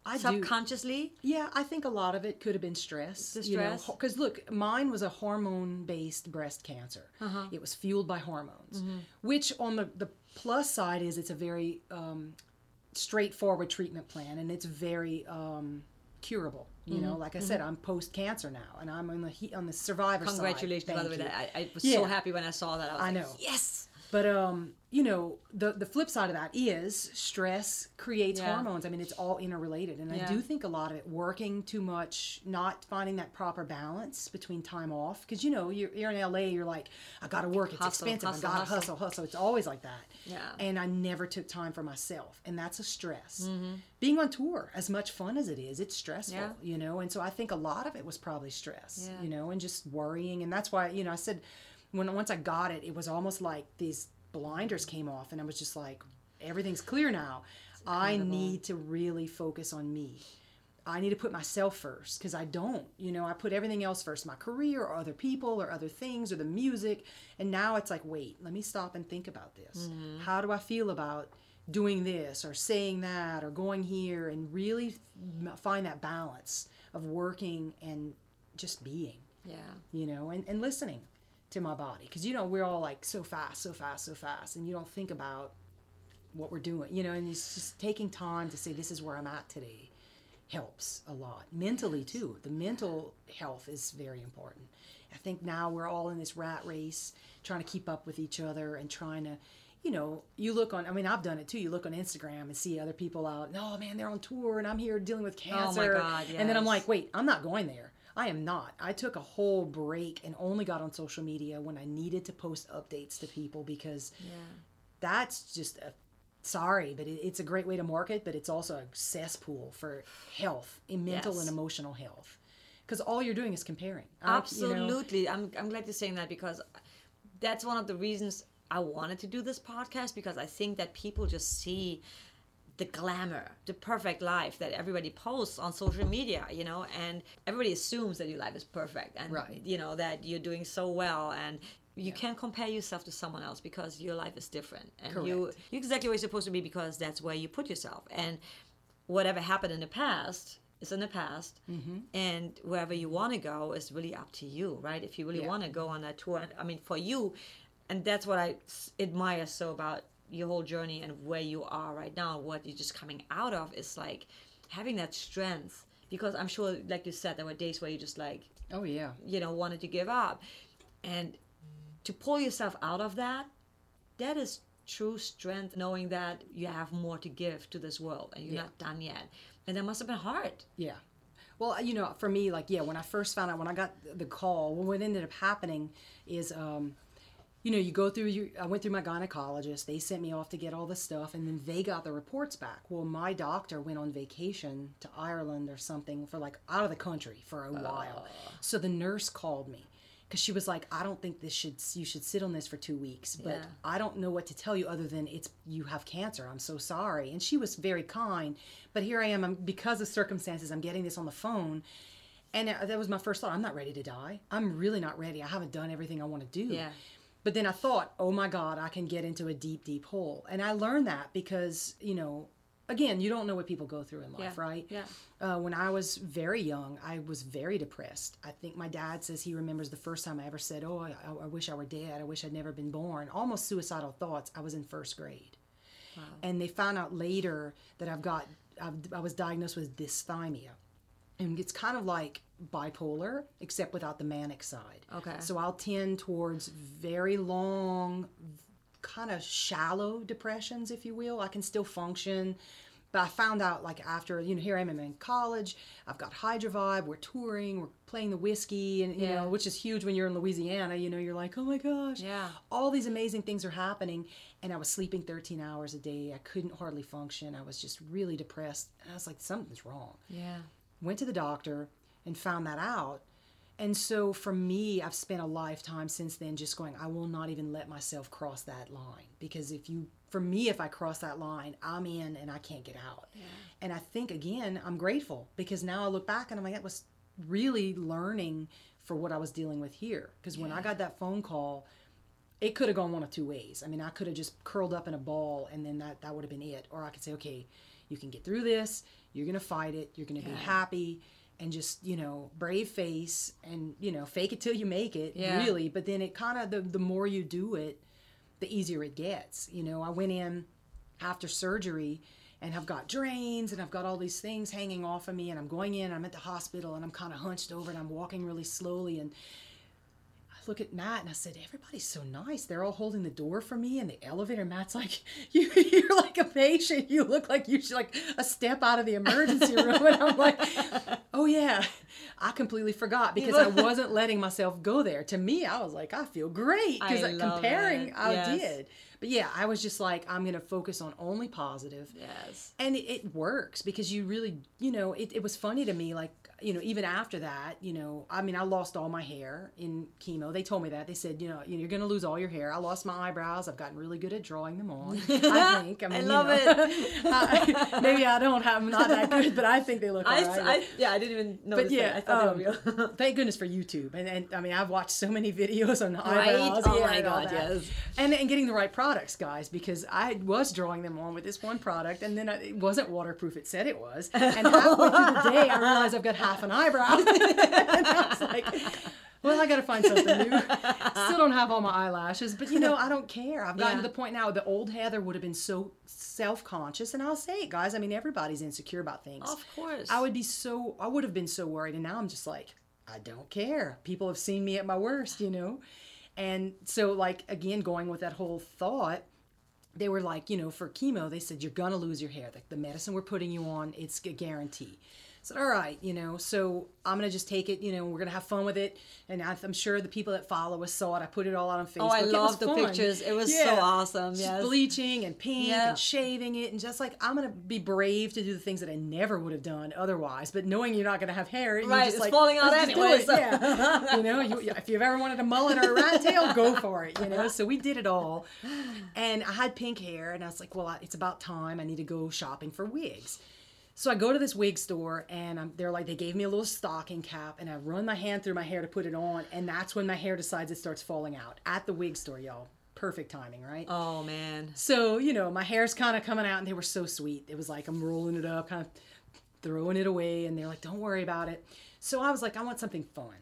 i do subconsciously? yeah i think a lot of it could have been stress The stress? because look mine was a hormone based breast cancer Uh-huh. it was fueled by hormones Mm-hmm. which on the, the plus side is it's a very um, straightforward treatment plan and it's very um, curable you Mm-hmm. know like i said i'm post cancer now and i'm on the he- on the survivor side Congratulations, by the way. Thank you. that- I, I was Yeah. so happy when I saw that. I, I like, know. Yes. But um, you know, the the flip side of that is stress creates Yeah. hormones. I mean, it's all interrelated, and I do think a lot of it working too much, not finding that proper balance between time off. Because you know, you're, you're in LA, you're like, I got to work. It's Hustle, expensive. hustle, I got to hustle. hustle, hustle. It's always like that. Yeah. And I never took time for myself, and that's a stress. Mm-hmm. Being on tour, as much fun as it is, it's stressful. Yeah. You know, and so I think a lot of it was probably stress. Yeah. You know, and just worrying, and that's why you know I said when once I got it, it was almost like these blinders came off, and I was just like, everything's clear now. I need to really focus on me. I need to put myself first because I don't. You know, I put everything else first my career or other people or other things or the music. And now it's like, wait, let me stop and think about this. Mm-hmm. How do I feel about doing this or saying that or going here and really find that balance of working and just being, Yeah. you know, and, and listening to my body. Because, you know, we're all like so fast, so fast, so fast. And you don't think about what we're doing, you know, and it's just taking time to say, this is where I'm at today helps a lot. Mentally, too. The mental health is very important. I think now we're all in this rat race, trying to keep up with each other and trying to, you know, you look on, I mean, I've done it too. You look on Instagram and see other people out, no, man, they're on tour and I'm here dealing with cancer. oh my God, And then I'm like, wait, I'm not going there. I am not. I took a whole break and only got on social media when I needed to post updates to people because Yeah. that's just a sorry but it, it's a great way to market but it's also a cesspool for health in mental Yes. and emotional health because all you're doing is comparing I- you know, Absolutely. I'm, I'm glad you're saying that because that's one of the reasons I wanted to do this podcast because I think that people just see the glamour, the perfect life that everybody posts on social media, you know, and everybody assumes that your life is perfect and, Right. you know, that you're doing so well and you can't compare yourself to someone else because your life is different and you Correct. you're exactly where you're supposed to be because that's where you put yourself and whatever happened in the past is in the past Mm-hmm. and wherever you want to go is really up to you right if you really Yeah. want to go on that tour i mean for you and that's what i s- admire so about your whole journey and where you are right now what you're just coming out of is like having that strength. Because i'm sure like you said there were days where you just like oh yeah. you know wanted to give up. And to pull yourself out of that that is true strength knowing that you have more to give to this world and you're Yeah. not done yet. And that must have been hard. Yeah. Well, you know, for me, like, yeah, when I first found out, when I got the call, what ended up happening is, um, you know, you go through your, I went through my gynecologist. They sent me off to get all the stuff, and then they got the reports back. Well, my doctor went on vacation to Ireland or something for like out of the country for a while. So the nurse called me because she was like, I don't think this should, you should sit on this for two weeks, but Yeah. I don't know what to tell you other than it's you have cancer. I'm so sorry. And she was very kind, but here I am. I'm, because of circumstances, I'm getting this on the phone, and uh, that was my first thought. I'm not ready to die. I'm really not ready. I haven't done everything I want to do. Yeah. But then I thought, oh my God, I can get into a deep, deep hole. And I learned that because you know, again, you don't know what people go through in life, Yeah. right? Yeah. Uh, when I was very young, I was very depressed. I think my dad says he remembers the first time I ever said, "Oh, I, I wish I were dead. I wish I'd never been born." Almost suicidal thoughts. I was in first grade, and they found out later that I've got I've, I was diagnosed with dysthymia, and it's kind of like bipolar except without the manic side. Okay. So I'll tend towards very long, kind of shallow depressions, if you will. I can still function. But I found out like after, you know, here I am I'm in college. I've got Hydrovibe. We're touring. We're playing the Whisky, and you Yeah. know, which is huge when you're in Louisiana. You know, you're like, oh my gosh, Yeah. all these amazing things are happening. And I was sleeping 13 hours a day. I couldn't hardly function. I was just really depressed, and I was like, something's wrong Yeah. went to the doctor and found that out. And so for me, I've spent a lifetime since then just going, I will not even let myself cross that line. Because if you, for me, if I cross that line, I'm in and I can't get out. And I think, again, I'm grateful because now I look back and I'm like, that was really learning for what I was dealing with here. Because when I got that phone call, it could have gone one of two ways. I mean, I could have just curled up in a ball and then that, that would have been it. Or I could say, okay, you can get through this. You're going to fight it. You're going to be happy and just, you know, brave face and, you know, fake it till you make it, Yeah. really. But then it kind of, the, the more you do it, the easier it gets. You know, I went in after surgery and I've got drains and I've got all these things hanging off of me and I'm going in, I'm at the hospital and I'm kind of hunched over and I'm walking really slowly and look at Matt and I said, Everybody's so nice. They're all holding the door for me in the elevator. Matt's like, <laughs> you, You're like a patient. You look like you should like a step out of the emergency room. And I'm like, <laughs> Oh, yeah. I completely forgot because I wasn't letting myself go there. To me, I was like, I feel great because I uh, comparing, it. I Yes. did. But yeah, I was just like, I'm going to focus on only positive Yes. and it, it works because you really you know it, it was funny to me like you know even after that you know i mean i lost all my hair in chemo they told me that they said you know you're going to lose all your hair i lost my eyebrows i've gotten really good at drawing them on i <laughs> think i mean you love know, <laughs> I- maybe i don't have i'm not that good but i think they look I, right. I, yeah, I didn't even notice but yeah, that. I thought um, they were real. <laughs> thank goodness for YouTube. And, and I mean, I've watched so many videos on Right? eyebrows. Oh yeah, my and God, yes. And, and getting the right products, guys, because I was drawing them on with this one product, and then I- it wasn't waterproof. It said it was. And halfway through the day, I realized I've got half an eyebrow. <laughs> and I was like, well, I got to find something new. Still don't have all my eyelashes, but you know, I don't care. I've gotten Yeah. to the point now. The old Heather would have been so self-conscious, and I'll say it, guys. I mean, everybody's insecure about things. Of course. I would be so I would have been so worried and now I'm just like I don't care. People have seen me at my worst, you know. And so like again going with that whole thought they were like, you know, for chemo, they said you're gonna lose your hair. Like the medicine we're putting you on, it's a guarantee. I said, all right, you know, so I'm gonna just take it. You know, we're gonna have fun with it, and I- I'm sure the people that follow us saw it. I put it all out on Facebook. Oh, I love the fun. pictures. It was so awesome, Just yes. bleaching and pink Yeah. and shaving it, and just like I'm gonna be brave to do the things that I never would have done otherwise. But knowing you're not gonna have hair, you're Right, just it's like, falling out "Let's just do anyway, it." so- Yeah, <laughs> you know, you, if you've ever wanted a mullet or a rat tail, go for it. You know, so we did it all, and I had pink hair, and I was like, well, it's about time. I need to go shopping for wigs. So I go to this wig store and I'm, they're like, they gave me a little stocking cap and I run my hand through my hair to put it on. And that's when my hair decides it starts falling out at the wig store, y'all. Perfect timing, right? oh man. So, you know, my hair's kind of coming out and they were so sweet. It was like I'm rolling it up, kind of throwing it away. And they're like, don't worry about it. So I was like, I want something fun.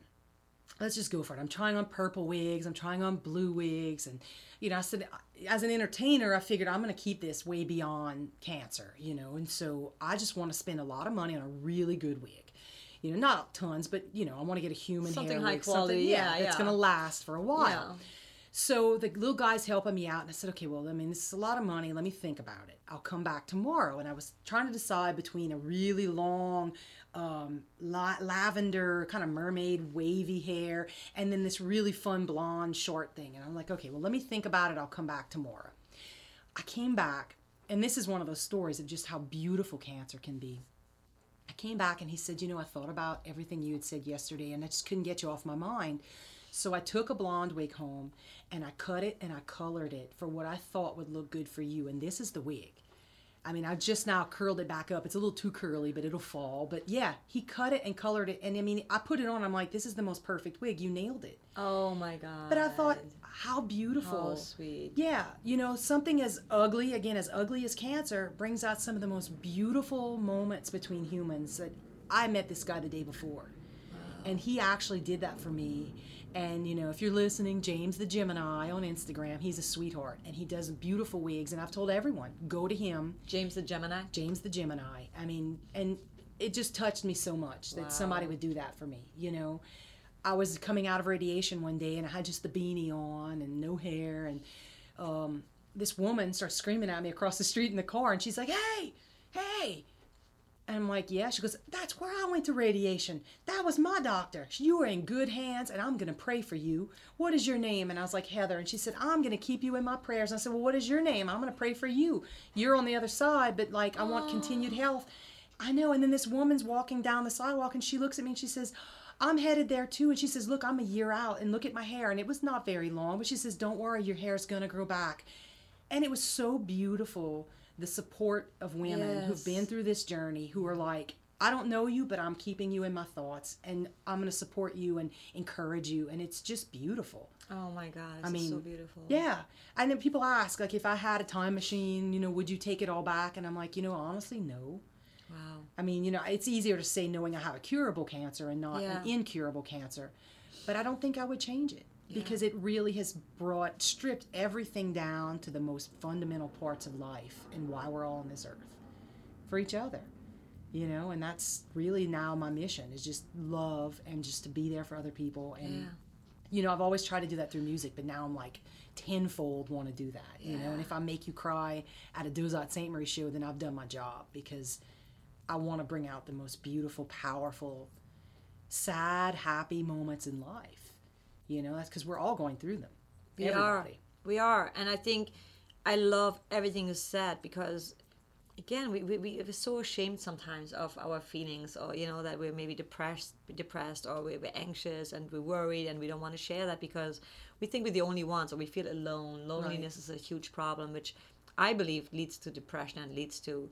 Let's just go for it. I'm trying on purple wigs. I'm trying on blue wigs. And, you know, I said, as an entertainer, I figured I'm going to keep this way beyond cancer, you know. And so I just want to spend a lot of money on a really good wig. You know, not tons, but, you know, I want to get a human Something hair high wig. quality, something, yeah, That's yeah. going to last for a while. Yeah. So the little guy's helping me out, and I said, okay, well, I mean, this is a lot of money. Let me think about it. I'll come back tomorrow. And I was trying to decide between a really long, um, la- lavender kind of mermaid wavy hair, and then this really fun blonde short thing. And I'm like, okay, well, let me think about it. I'll come back tomorrow. I came back, and this is one of those stories of just how beautiful cancer can be. I came back and he said, You know, I thought about everything you had said yesterday and I just couldn't get you off my mind. So I took a blonde wig home and I cut it and I colored it for what I thought would look good for you. And this is the wig. I mean, I just now curled it back up. It's a little too curly, but it'll fall. But yeah, he cut it and colored it. And I mean, I put it on. I'm like, this is the most perfect wig. You nailed it. Oh my god. But I thought, how beautiful. Oh, sweet. Yeah, you know, something as ugly, again, as ugly as cancer, brings out some of the most beautiful moments between humans. That I met this guy the day before, and he actually did that for me. And you know, if you're listening, James the Gemini on Instagram, he's a sweetheart, and he does beautiful wigs. And I've told everyone, go to him, James the Gemini. James the Gemini. I mean, and it just touched me so much that somebody would do that for me. You know, I was coming out of radiation one day and I had just the beanie on and no hair, and um, this woman starts screaming at me across the street in the car, and she's like, "Hey, hey!" And I'm like, "Yeah." She goes, "That's where I went to radiation. That was my doctor. You are in good hands, and I'm gonna pray for you. What is your name?" And I was like, "Heather." And she said, "I'm gonna keep you in my prayers." And I said, "Well, what is your name? I'm gonna pray for you. You're on the other side, but like, I want continued oh. health." I know. And then this woman's walking down the sidewalk, and she looks at me and she says. I'm headed there too. And she says, Look, I'm a year out and look at my hair. And it was not very long, but she says, Don't worry, your hair's going to grow back. And it was so beautiful the support of women Yes. who've been through this journey who are like, I don't know you, but I'm keeping you in my thoughts and I'm going to support you and encourage you. And it's just beautiful. Oh my God, I mean, so beautiful. Yeah. And then people ask, like, if I had a time machine, you know, would you take it all back? And I'm like, you know, honestly, no. Wow. I mean, you know, it's easier to say knowing I have a curable cancer and not Yeah. an incurable cancer. But I don't think I would change it because it really has brought, stripped everything down to the most fundamental parts of life and why we're all on this earth for each other. You know, and that's really now my mission is just love and just to be there for other people. And, Yeah. you know, I've always tried to do that through music, but now I'm like tenfold want to do that, you know. And if I make you cry at a Dauzat St. Marie show, then I've done my job because I want to bring out the most beautiful, powerful, sad, happy moments in life. You know, that's because we're all going through them. We Everybody. are. We are. And I think I love everything you said because, again, we, we, we- we're so ashamed sometimes of our feelings or, you know, that we're maybe depressed, depressed or we're, we're anxious and we're worried and we don't want to share that because we think we're the only ones or we feel alone. Loneliness is a huge problem, which I believe leads to depression and leads to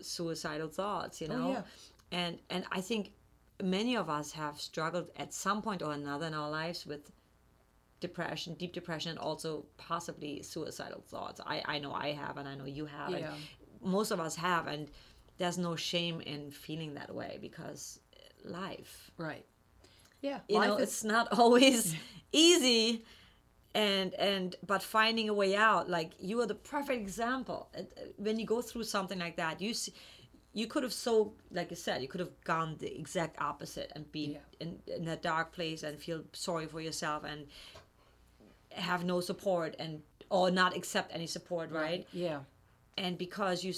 suicidal thoughts, you oh, know? yeah. And, and I think many of us have struggled at some point or another in our lives with depression, deep depression, and also possibly suicidal thoughts. I, I know I have, and I know you have, and Yeah. most of us have, and there's no shame in feeling that way because life, Right. Yeah. you life know, is- it's not <laughs> always <laughs> easy. And and but finding a way out, like you are the perfect example. Uh, When you go through something like that, you see, you could have so like I said, you could have gone the exact opposite and be Yeah. in in a dark place and feel sorry for yourself and have no support and or not accept any support, right? yeah. And because you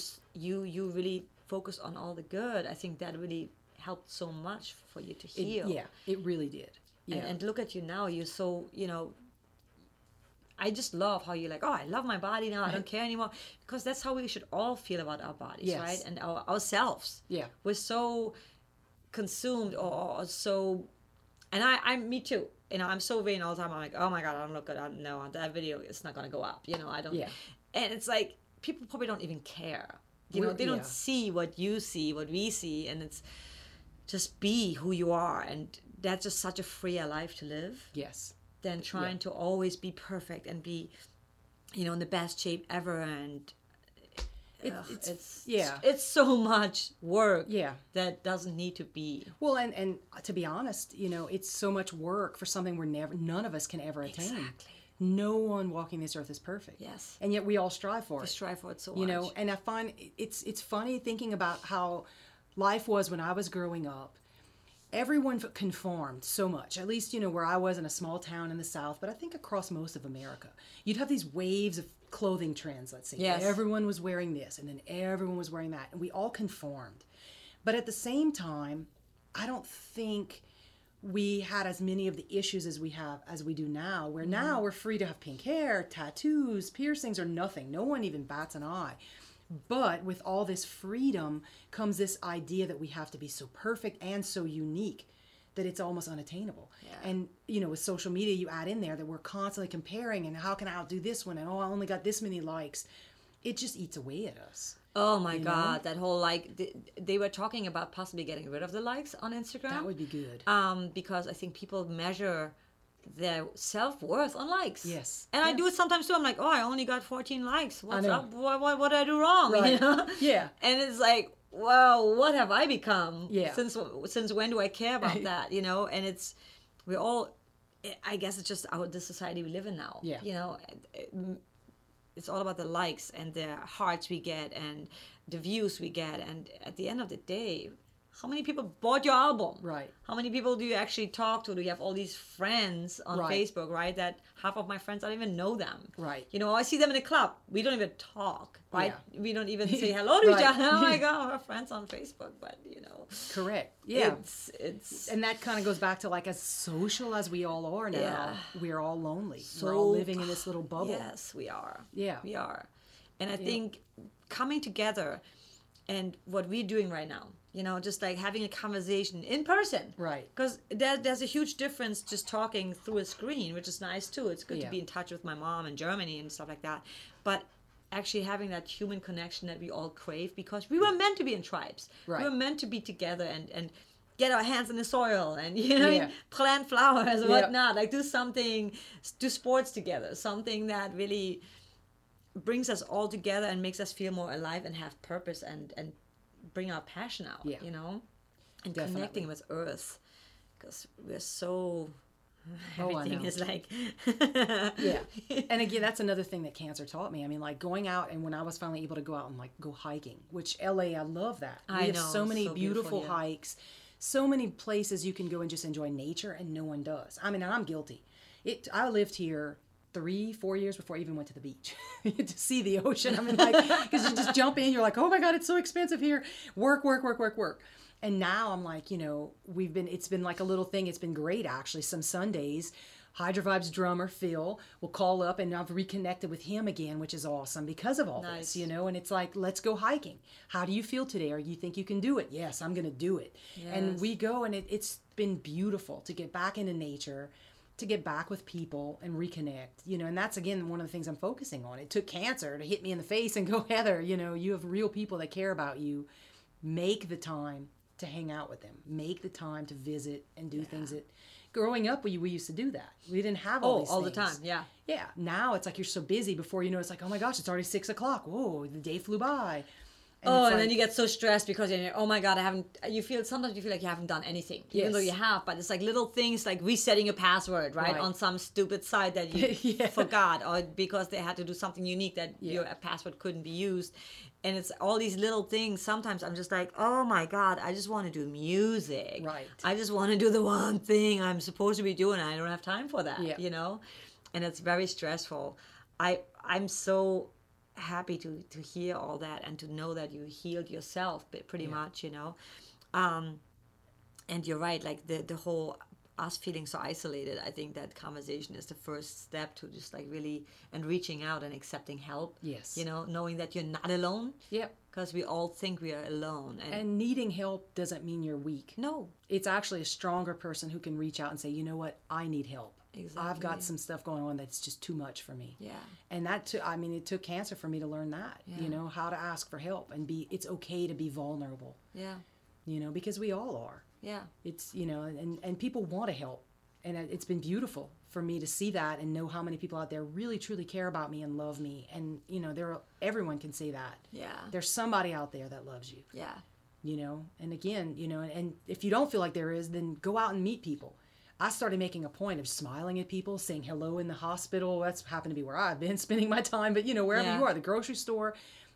you you really focus on all the good, I think that really helped so much for you to It- heal. yeah. It really did. Yeah. And, and look at you now. You're so, you know, I just love how you're like, oh, I love my body now. I don't care anymore. Because that's how we should all feel about our bodies, Yes. right? And our, ourselves. Yeah. We're so consumed or, or so, and I, I'm me too. You know, I'm so vain all the time. I'm like, oh my God, I don't look good. I, no, that video is not going to go up. You know, I don't. Yeah. And it's like, people probably don't even care. You know, We're- they don't yeah. see what you see, what we see. And it's just be who you are. And that's just such a freer life to live yes. Than trying to always be perfect and be, you know, in the best shape ever. And It, ugh, it's, it's yeah. it's so <laughs> much work. Yeah. that doesn't need to be. Well, and and to be honest, you know, it's so much work for something we're never, none of us can ever attain. Exactly. No one walking this earth is perfect. Yes. And yet we all strive for I it. strive for it so you much. know, and I find it's it's funny thinking about how life was when I was growing up. Everyone conformed so much. At least you know where I was in a small town in the South, but I think across most of America, you'd have these waves of clothing trends. Let's say Yes. everyone was wearing this, and then everyone was wearing that, and we all conformed. But at the same time, I don't think we had as many of the issues as we have as we do now where mm-hmm. now we're free to have pink hair tattoos piercings or nothing no one even bats an eye but with all this freedom comes this idea that we have to be so perfect and so unique that it's almost unattainable. Yeah. and you know with social media you add in there that we're constantly comparing and how can i outdo this one? And oh i only got this many likes. It just eats away at us Oh my god, that whole like they, they were talking about possibly getting rid of the likes on Instagram. that would be good. Um, because I think people measure their self worth on likes. Yes. And I do it sometimes too. I'm like, oh, I only got 14 likes. What's up? What, what, what did I do wrong? <laughs> You know? Yeah. And it's like, wow, what have I become? Yeah. Since since when do I care about <laughs> that? You know? And it's we're all. I guess it's just our the society we live in now. Yeah. You know, it's all about the likes and the hearts we get and the views we get. And at the end of the day, how many people bought your album? Right. How many people do you actually talk to? Do you have all these friends on Right. Facebook, right? That half of my friends I don't even know them. Right. You know, I see them in a club. We don't even talk, right? Yeah. We don't even <laughs> say hello to each other. Oh my <laughs> god, we're friends on Facebook, but you know, Correct. Yeah. it's it's and that kind of goes back to like as social as we all are now, Yeah. we're all lonely. we're all living in this little bubble. Yes, we are. Yeah. We are. And I think coming together and what we're doing right now, you know, just like having a conversation in person. Right. Because there, there's a huge difference just talking through a screen, which is nice too. It's good Yeah. to be in touch with my mom in Germany and stuff like that. But actually having that human connection that we all crave because we were meant to be in tribes. Right. We were meant to be together and, and get our hands in the soil and <laughs> you know Yeah. plant flowers and Yeah. whatnot. Like do something do sports together. Something that really brings us all together and makes us feel more alive and have purpose and and bring our passion out Yeah. you know and Definitely. connecting with earth because we're so <laughs> Oh, everything know. is like <laughs> yeah <laughs> and again that's another thing that cancer taught me i mean like going out and when i was finally able to go out and like go hiking which la i love that we I have know, so many so beautiful, beautiful, yeah. hikes so many places you can go and just enjoy nature and no one does i mean i'm guilty it i lived here three four years before i even went to the beach <laughs> to see the ocean i mean like because you just jump in you're like oh my god it's so expensive here work work work work work and now i'm like you know we've been it's been like a little thing it's been great actually some sundays Hydro Vibe's drummer Phil will call up and I've reconnected with him again, which is awesome because of all Nice. this, you know. And it's like, let's go hiking. How do you feel today? Or you think you can do it? Yes, I'm going to do it. And we go, and it, it's been beautiful to get back into nature, to get back with people and reconnect, you know. And that's again one of the things I'm focusing on. It took cancer to hit me in the face and go, <laughs> Heather, you know, you have real people that care about you. Make the time to hang out with them. Make the time to visit and do things that. Growing up, we, we used to do that. We didn't have all oh these all the time yeah Yeah. Now it's like you're so busy before you know it's like, oh my gosh, it's already six o'clock. Whoa, the day flew by. Oh it's and then you get so stressed because you're oh my god i haven't you feel sometimes you feel like you haven't done anything even though you have but it's like little things like resetting a password right, Right. on some stupid site that you <laughs> Yeah. forgot or because they had to do something unique that your password couldn't be used and it's all these little things sometimes i'm just like oh my god i just want to do music Right. i just want to do the one thing i'm supposed to be doing i don't have time for that Yeah. you know and it's very stressful i i'm so happy to to hear all that and to know that you healed yourself pretty much you know um and you're right like the the whole us feeling so isolated i think that conversation is the first step to just like really and reaching out and accepting help Yes. you know knowing that you're not alone Yep. because we all think we are alone and, And needing help doesn't mean you're weak. no It's actually a stronger person who can reach out and say, you know what, I need help. I've got some stuff going on that's just too much for me. yeah. And that took, I mean, it took cancer for me to learn that, Yeah. you know, how to ask for help and be, it's okay to be vulnerable, yeah. You know, because we all are. yeah. It's you know and and people want to help. And it- it's been beautiful for me to see that and know how many people out there really truly care about me and love me. And you know there are, everyone can say that. Yeah. There's somebody out there that loves you. Yeah. You know and again you know and if you don't feel like there is then go out and meet people i started making a point of smiling at people saying hello in the hospital. That's happened to be where i've been <laughs> spending my time but you know wherever Yeah. you are the grocery store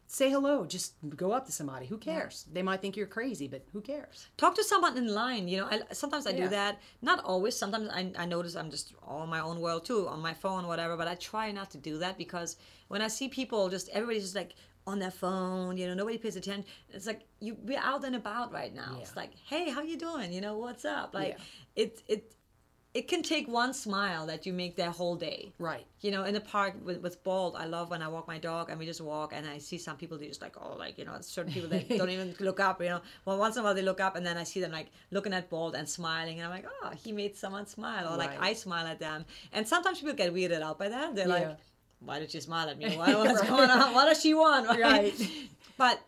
say hello. Just go up to somebody. Who cares? They might think you're crazy but who cares? Talk to someone in line you know I, sometimes i Yeah. do that. Not always. Sometimes I, I notice i'm just all in my own world too on my phone whatever but i try not to do that because when i see people just everybody's just like on their phone you know nobody pays attention it's like you we're out and about right now. It's like hey how you doing? You know what's up? Like Yeah. it it it can take one smile that you make their whole day right you know, in the park with, with Bald, I love when I walk my dog and we just walk and I see some people, they just like, oh, like, you know, certain people that don't even <laughs> look up, you know. Well, once in a while they look up and then I see them like looking at Bald and smiling and I'm like, oh, he made someone smile. Or like I smile at them. And sometimes people get weirded out by that. They're Yeah. like, why did she smile at me? <laughs> Why, what's Right. going on? What does she want? <laughs> Right. Right. But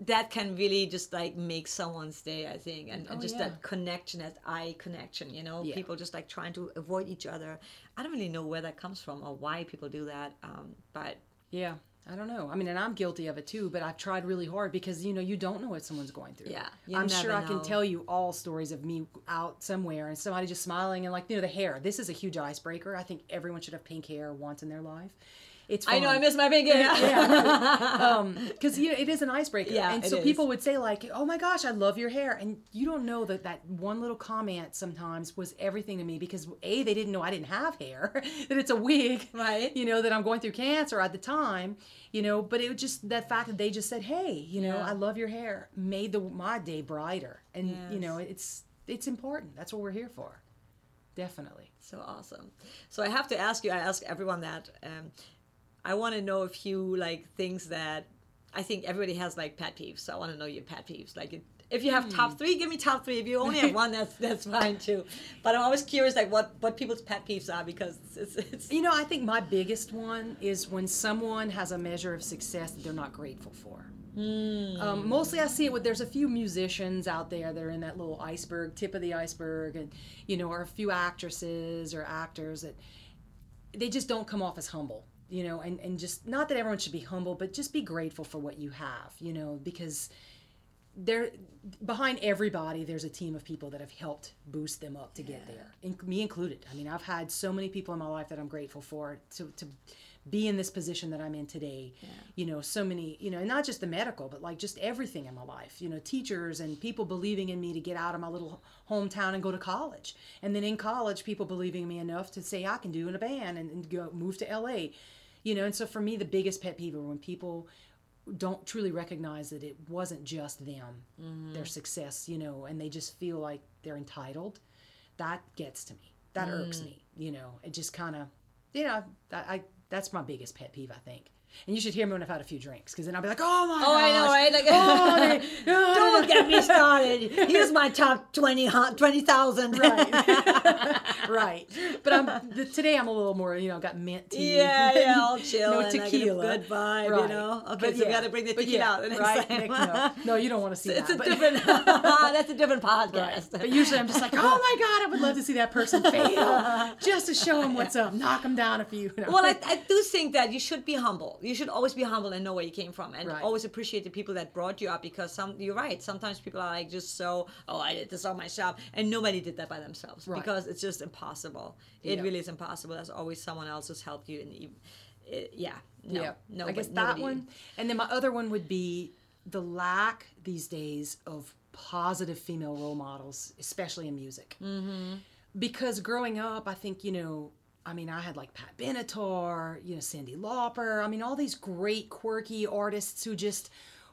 that can really just like make someone's day i think and, and Oh, just yeah. that connection that eye connection you know Yeah. people just like trying to avoid each other i don't really know where that comes from or why people do that um, but Yeah, I don't know. I mean, and I'm guilty of it too, but I've tried really hard because you know you don't know what someone's going through. Yeah, I'm sure never I can tell you all stories of me out somewhere and somebody just smiling and like you know the hair. This is a huge icebreaker. I think everyone should have pink hair once in their life. It's i know i miss my pink hair because you know it is an icebreaker. Yeah, and so is. people would say like, "Oh my gosh, I love your hair," and you don't know that that one little comment sometimes was everything to me because a they didn't know I didn't have hair, <laughs> that it's a wig, Right. You know that I'm going through cancer at the time, you know. But it was just that fact that they just said, "Hey, you know, Yeah. I love your hair," made the my day brighter, and you know it's it's important. That's what we're here for, definitely. So awesome. So I have to ask you, I ask everyone that. Um, I want to know a few like things that I think everybody has like pet peeves. So I want to know your pet peeves. Like it, if you have top three, give me top three. If you only have <laughs> one, that's that's fine too. But I'm always curious like what what people's pet peeves are because it's it's You know, I think my biggest one is when someone has a measure of success that they're not grateful for. Um, mostly, I see it with there's a few musicians out there that are in that little iceberg, tip of the iceberg, and you know, or a few actresses or actors that they just don't come off as humble. You know, and and just not that everyone should be humble, but just be grateful for what you have. You know, because there behind everybody there's a team of people that have helped boost them up to get there me included. I mean i've had so many people in my life that i'm grateful for to, to be in this position that i'm in today you know so many you know and not just the medical but like just everything in my life you know teachers and people believing in me to get out of my little hometown and go to college. And then in college people believing in me enough to say i can do in a band and, and go move to la you know and so for me the biggest pet peeve are when people don't truly recognize that it wasn't just them, mm-hmm. their success, you know, and they just feel like they're entitled. That gets to me. That irks mm. me. You know, it just kind of, you know, that, I that's my biggest pet peeve. I think. And you should hear me when I've had a few drinks, because then I'll be like, "Oh my God. Oh, I know, right? Like, oh, <laughs> oh, they- don't get me started. <laughs> Here's my top 20, hun- 20,000. right, <laughs> right. But I'm the, today. I'm a little more, you know, got mint tea. Yeah, yeah, all chill. no and like in a tequila. good vibe, you know? Okay, But so we got to bring the tequila yeah, out the next right? time. No, no, you don't want to see It's that. a different, that's a different Right. podcast. But usually I'm just like, oh my God, I would love to see that person fail just to show him what's up, knock him down a few. you know. Well, I, I do think that you should be humble. You should always be humble and know where you came from, and Right. always appreciate the people that brought you up. Because some, you're right. Sometimes people are like just so, oh, I did this all myself, and nobody did that by themselves Right. because it's just impossible. It Yeah. really is impossible. There's always someone else who's helped you, and you, it, yeah, no, yeah, no. I guess that nobody- one. And then my other one would be the lack these days of positive female role models, especially in music. Mm-hmm. Because growing up, I think, you know, I mean, I had like Pat Benatar, you know, Cyndi Lauper. I mean, all these great, quirky artists who just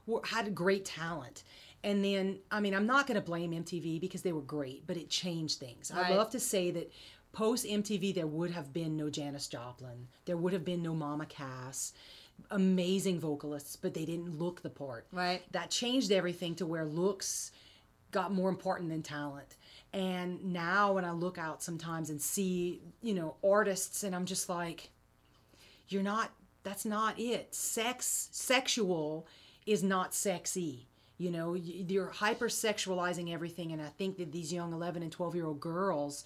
were, had great talent. And then, I mean, I'm not going to blame MTV because they were great, but it changed things. I love to say that post MTV, there would have been no Janis Joplin, there would have been no Mama Cass. Amazing vocalists, but they didn't look the part. Right. That changed everything to where looks got more important than talent. And now when I look out sometimes and see, you know, artists, and I'm just like, you're not, that's not it. Sex, sexual is not sexy. You know, you're hypersexualizing everything. And I think that these young 11 and 12 year old girls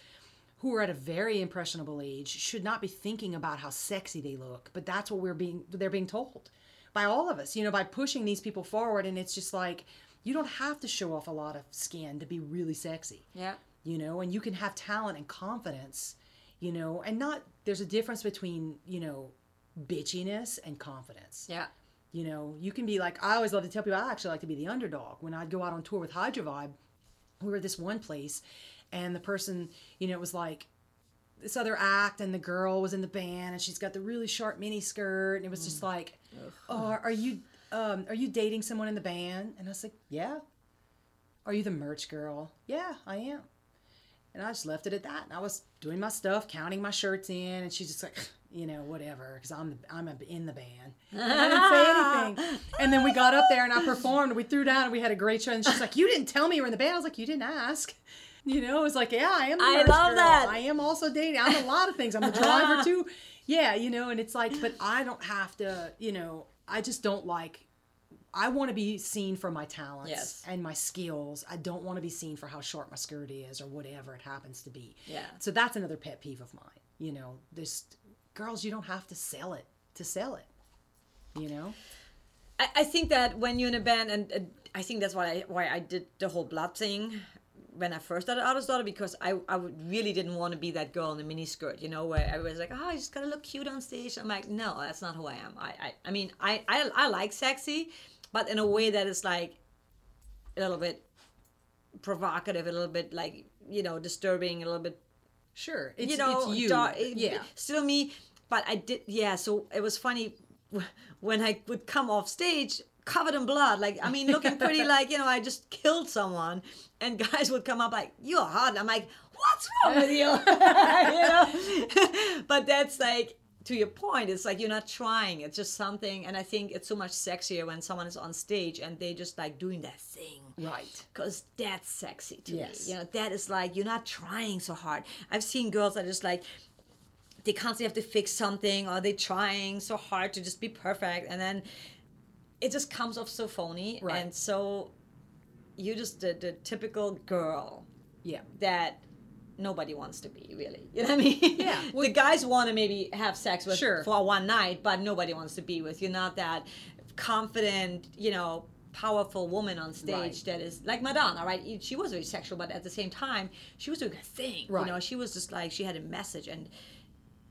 who are at a very impressionable age should not be thinking about how sexy they look. But that's what we're being, they're being told by all of us, you know, by pushing these people forward. And it's just like, you don't have to show off a lot of skin to be really sexy. Yeah. you know and you can have talent and confidence you know and not there's a difference between you know bitchiness and confidence. Yeah. you know you can be like i always love to tell people i actually like to be the underdog. When i'd go out on tour with hydro vibe we were at this one place and the person you know it was like this other act and the girl was in the band and she's got the really short mini skirt and it was just mm. like oh are you um, are you dating someone in the band and i was like yeah are you the merch girl yeah i am and I just left it at that. And I was doing my stuff, counting my shirts in, and she's just like, you know, whatever, because I'm the, I'm a, in the band. And I didn't say anything. <laughs> And then we got up there and I performed. We threw down and we had a great show. And she's like, "You didn't tell me you were in the band." I was like, "You didn't ask." You know, it was like, "Yeah, I am." The I merch love girl. that. I am also dating. I'm a lot of things. I'm the driver <laughs> too. Yeah, you know, and it's like, but I don't have to. You know, I just don't like I want to be seen for my talents Yes. and my skills. I don't want to be seen for how short my skirt is or whatever it happens to be. Yeah. So that's another pet peeve of mine. You know, this girls, you don't have to sell it to sell it. You know? I, I think that when you're in a band, and uh, I think that's why I, why I did the whole blood thing when I first started Artist Daughter because I, I really didn't want to be that girl in the mini skirt, you know, where everybody's like, oh, I just gotta look cute on stage. I'm like, no, that's not who I am. I, I, I mean, I, I, I like sexy, but in a way that is like a little bit provocative, a little bit like, you know, disturbing, a little bit Sure. It's you know, it's you. dar- uh, it- yeah. still me. But I did, yeah. So it was funny <laughs> when I would come off stage covered in blood, like I mean, looking pretty <laughs> like you know I just killed someone, and guys would come up like you're hot. I'm like, what's wrong with you? <laughs> you know, <laughs> but that's like. To your point, it's like you're not trying. It's just something, and I think it's so much sexier when someone is on stage and they just like doing that thing Right. because that's sexy to Yes. me. You know, that is like you're not trying so hard. I've seen girls that are just like they constantly have to fix something or they're trying so hard to just be perfect, and then it just comes off so phony. Right. And so you're just the, the typical girl Yeah. that nobody wants to be really you know what i mean Yeah. <laughs> the guys want to maybe have sex with Sure. for one night but nobody wants to be with you're not that confident you know powerful woman on stage Right. that is like madonna right she was very sexual but at the same time she was doing a thing Right. you know she was just like she had a message and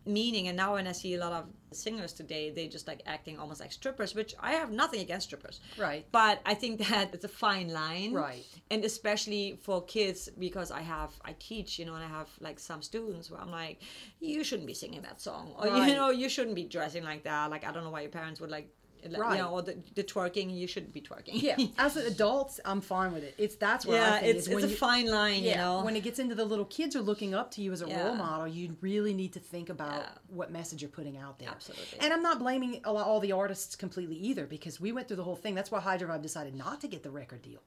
meaning and now when i see a lot of singers today they just like acting almost like strippers which i have nothing against strippers Right. but i think <laughs> that it's a fine line Right. and especially for kids because i have i teach you know and i have like some students where i'm like you shouldn't be singing that song or Right. you know you shouldn't be dressing like that like i don't know why your parents would like like, Right. you know or the, the twerking you shouldn't be twerking Yeah. <laughs> As adults, I'm fine with it. It's that's where I yeah think it's, it's a you- fine line yeah, you know when it gets into the little kids are looking up to you as a Yeah. role model, you really need to think about Yeah. what message you're putting out there. Absolutely. And I'm not blaming a lot, all the artists completely either because we went through the whole thing. That's why Hydro Vibe decided not to get the record deal.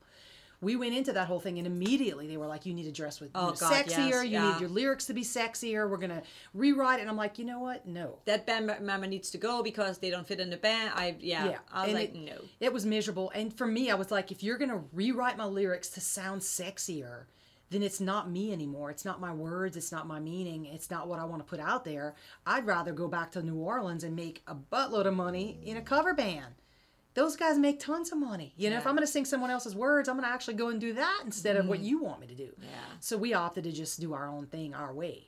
We went into that whole thing and immediately they were like, "You need to dress with you Oh, know, God, sexier. yes, you yeah. need your lyrics to be sexier. We're gonna rewrite it." And I'm like, "You know what? No." that band member needs to go because they don't fit in the band i yeah, Yeah, i was and like it- no It was miserable. And for me, I was like, if you're going to rewrite my lyrics to sound sexier, then it's not me anymore. It's not my words. It's not my meaning. It's not what I want to put out there. I'd rather go back to New Orleans and make a buttload of money in a cover band. Those guys make tons of money. You know, if I'm going to sing someone else's words, I'm going to actually go and do that instead of what mm-hmm. you want me to do. Yeah. So we opted to just do our own thing our way.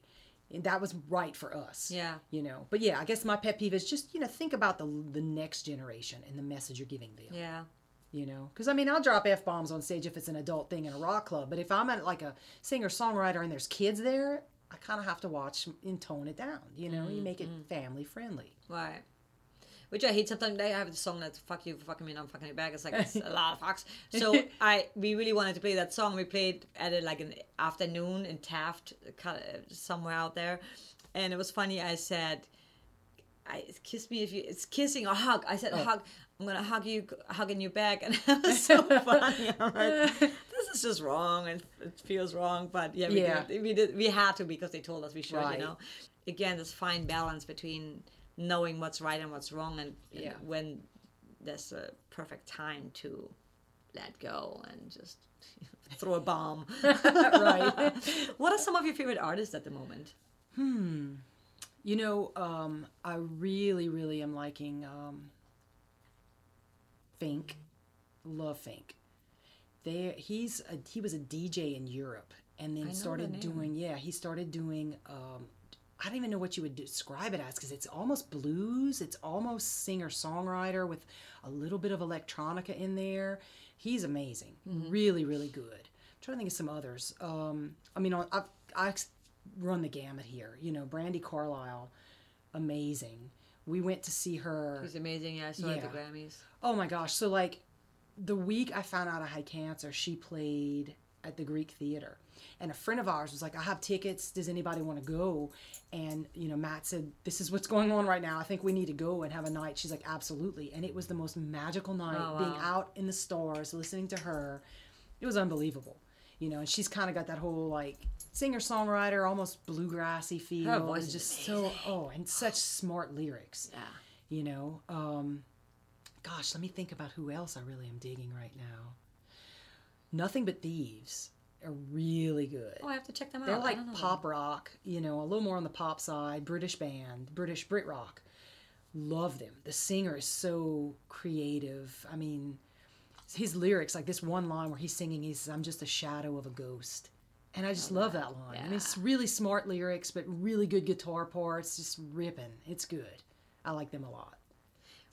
And that was right for us. Yeah. You know, but yeah, I guess my pet peeve is just, you know, think about the the next generation and the message you're giving them yeah you know because i mean i'll drop f-bombs on stage if it's an adult thing in a rock club but if i'm at like a singer songwriter and there's kids there i kind of have to watch and tone it down you know you make it mm-hmm. family friendly Right. Which I hate. Sometimes they have the song that's "fuck you for fucking me, and I'm fucking you back." It's like it's a lot of fucks. <laughs> So I we really wanted to play that song. We played at it like an afternoon in Taft, somewhere out there, and it was funny. I said, "I kiss me if you." It's kissing or hug. I said oh. hug. I'm gonna hug you, hugging you back, <laughs> and it was so <laughs> funny. I'm like, this is just wrong, and it feels wrong. But yeah, we Yeah. did. We did. We had to because they told us we should. Right. You know again this fine balance between knowing what's right and what's wrong and, and Yeah. when there's a perfect time to let go and just <laughs> throw a bomb. <laughs> Right. <laughs> What are some of your favorite artists at the moment? Hmm. you know um, i really really am liking um, fink. Love fink. There he's a, he was a dj in europe and then started doing yeah he started doing um, I don't even know what you would describe it as because it's almost blues. It's almost singer songwriter with a little bit of electronica in there. He's amazing, really, really good. I'm trying to think of some others. Um, I mean, I I run the gamut here. You know, Brandi Carlile, amazing. We went to see her. it's amazing yeah i saw at the grammys Oh my gosh! So like, the week I found out I had cancer, she played at the Greek Theater, and a friend of ours was like, "I have tickets. Does anybody want to go?" And you know, Matt said, "This is what's going on right now. I think we need to go and have a night." She's like, "Absolutely!" And it was the most magical night, Oh, being out in the stars, listening to her. It was unbelievable. You know, and she's kind of got that whole like singer songwriter, almost bluegrassy feel. Her voice is just so oh, and such smart lyrics yeah you know um gosh, let me think about who else I really am digging right now. Nothing but Thieves are really good. Oh, I have to check them out. They're out. I like pop rock, you know, a little more on the pop side, British band, British Brit rock. Love them. The singer is so creative. I mean, his lyrics, like this one line where he's singing, he says, I'm just a shadow of a ghost. And I just love that line. I mean, it's really smart lyrics, but really good guitar parts, just ripping. It's good. I like them a lot.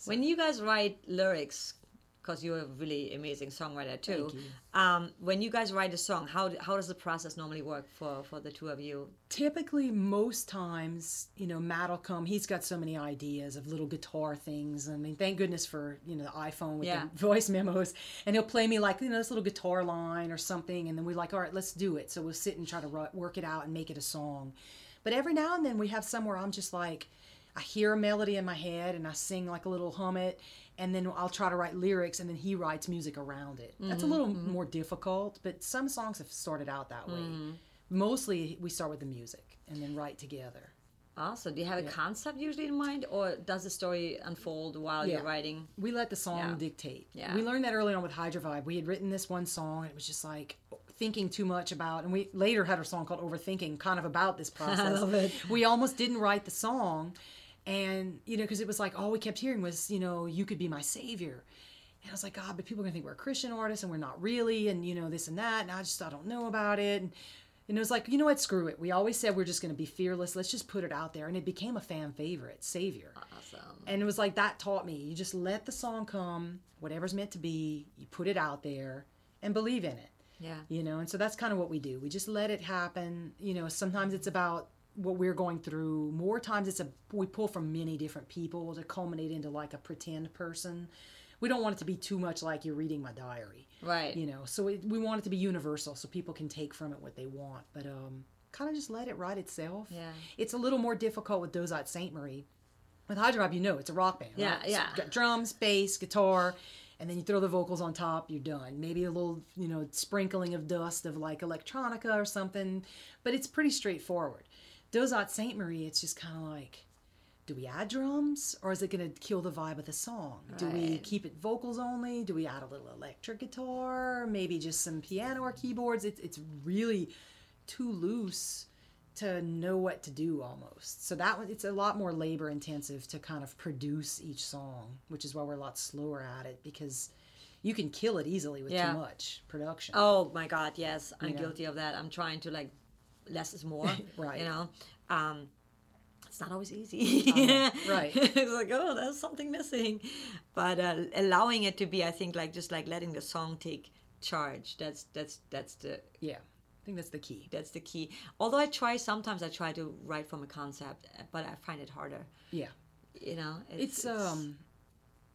When you guys write lyrics, because you're a really amazing songwriter too. Um, when you guys write a song, how how does the process normally work for for the two of you? typically most times you know matt will come he's got so many ideas of little guitar things i mean thank goodness for you know the iphone with Yeah. the <laughs> voice memos and he'll play me like you know this little guitar line or something and then we're like all right let's do it so we'll sit and try to work it out and make it a song but every now and then we have somewhere i'm just like i hear a melody in my head and i sing like a little hum it and then i'll try to write lyrics and then he writes music around it that's a mm-hmm, little mm-hmm. more difficult but some songs have started out that way mm. mostly we start with the music and then write together. Also, do you have a concept usually in mind, or does the story unfold while you're writing? We let the song Yeah. dictate. Yeah. We learned that early on with Hydro Vibe. We had written this one song and it was just like thinking too much about and we later had a song called Overthinking kind of about this process. <laughs> I love it. We almost didn't write the song and you know because it was like all we kept hearing was, you know, you could be my savior. And I was like, God, but people are gonna think we're Christian artists and we're not really, and you know, this and that, and I just I don't know about it. And, and it was like, you know what, screw it. We always said we're just gonna be fearless. Let's just put it out there. And it became a fan favorite, Savior. Awesome. And it was like that taught me. You just let the song come, whatever's meant to be, you put it out there and believe in it. Yeah. You know, and so that's kind of what we do. We just let it happen. You know, sometimes it's about what we're going through. More times it's a we pull from many different people to culminate into like a pretend person. We don't want it to be too much like you're reading my diary. Right. You know, so it, we want it to be universal so people can take from it what they want. But um kind of just let it write itself. Yeah. It's a little more difficult with Dauzat Saint Marie. With Vibe, you know, it's a rock band. Yeah, right? Yeah. you've got drums, bass, guitar, and then you throw the vocals on top, you're done. Maybe a little, you know, sprinkling of dust of like electronica or something, but it's pretty straightforward. Dauzat Saint Marie, it's just kind of like, do we add drums or is it going to kill the vibe of the song? Do we keep it vocals only? Do we add a little electric guitar? Maybe just some piano or keyboards? It's, it's really too loose to know what to do almost. So that one, it's a lot more labor intensive to kind of produce each song, which is why we're a lot slower at it because you can kill it easily with Yeah. too much production. Oh my God, yes, I'm You know? guilty of that. I'm trying to like less is more. <laughs> Right. You know, um, it's not always easy. Uh-huh. <laughs> Right. <laughs> it's like oh, there's something missing, but uh, allowing it to be, I think, like just like letting the song take charge. That's that's that's the Yeah, I think that's the key. that's the key. Although I try sometimes, I try to write from a concept, but I find it harder. Yeah. You know, it's um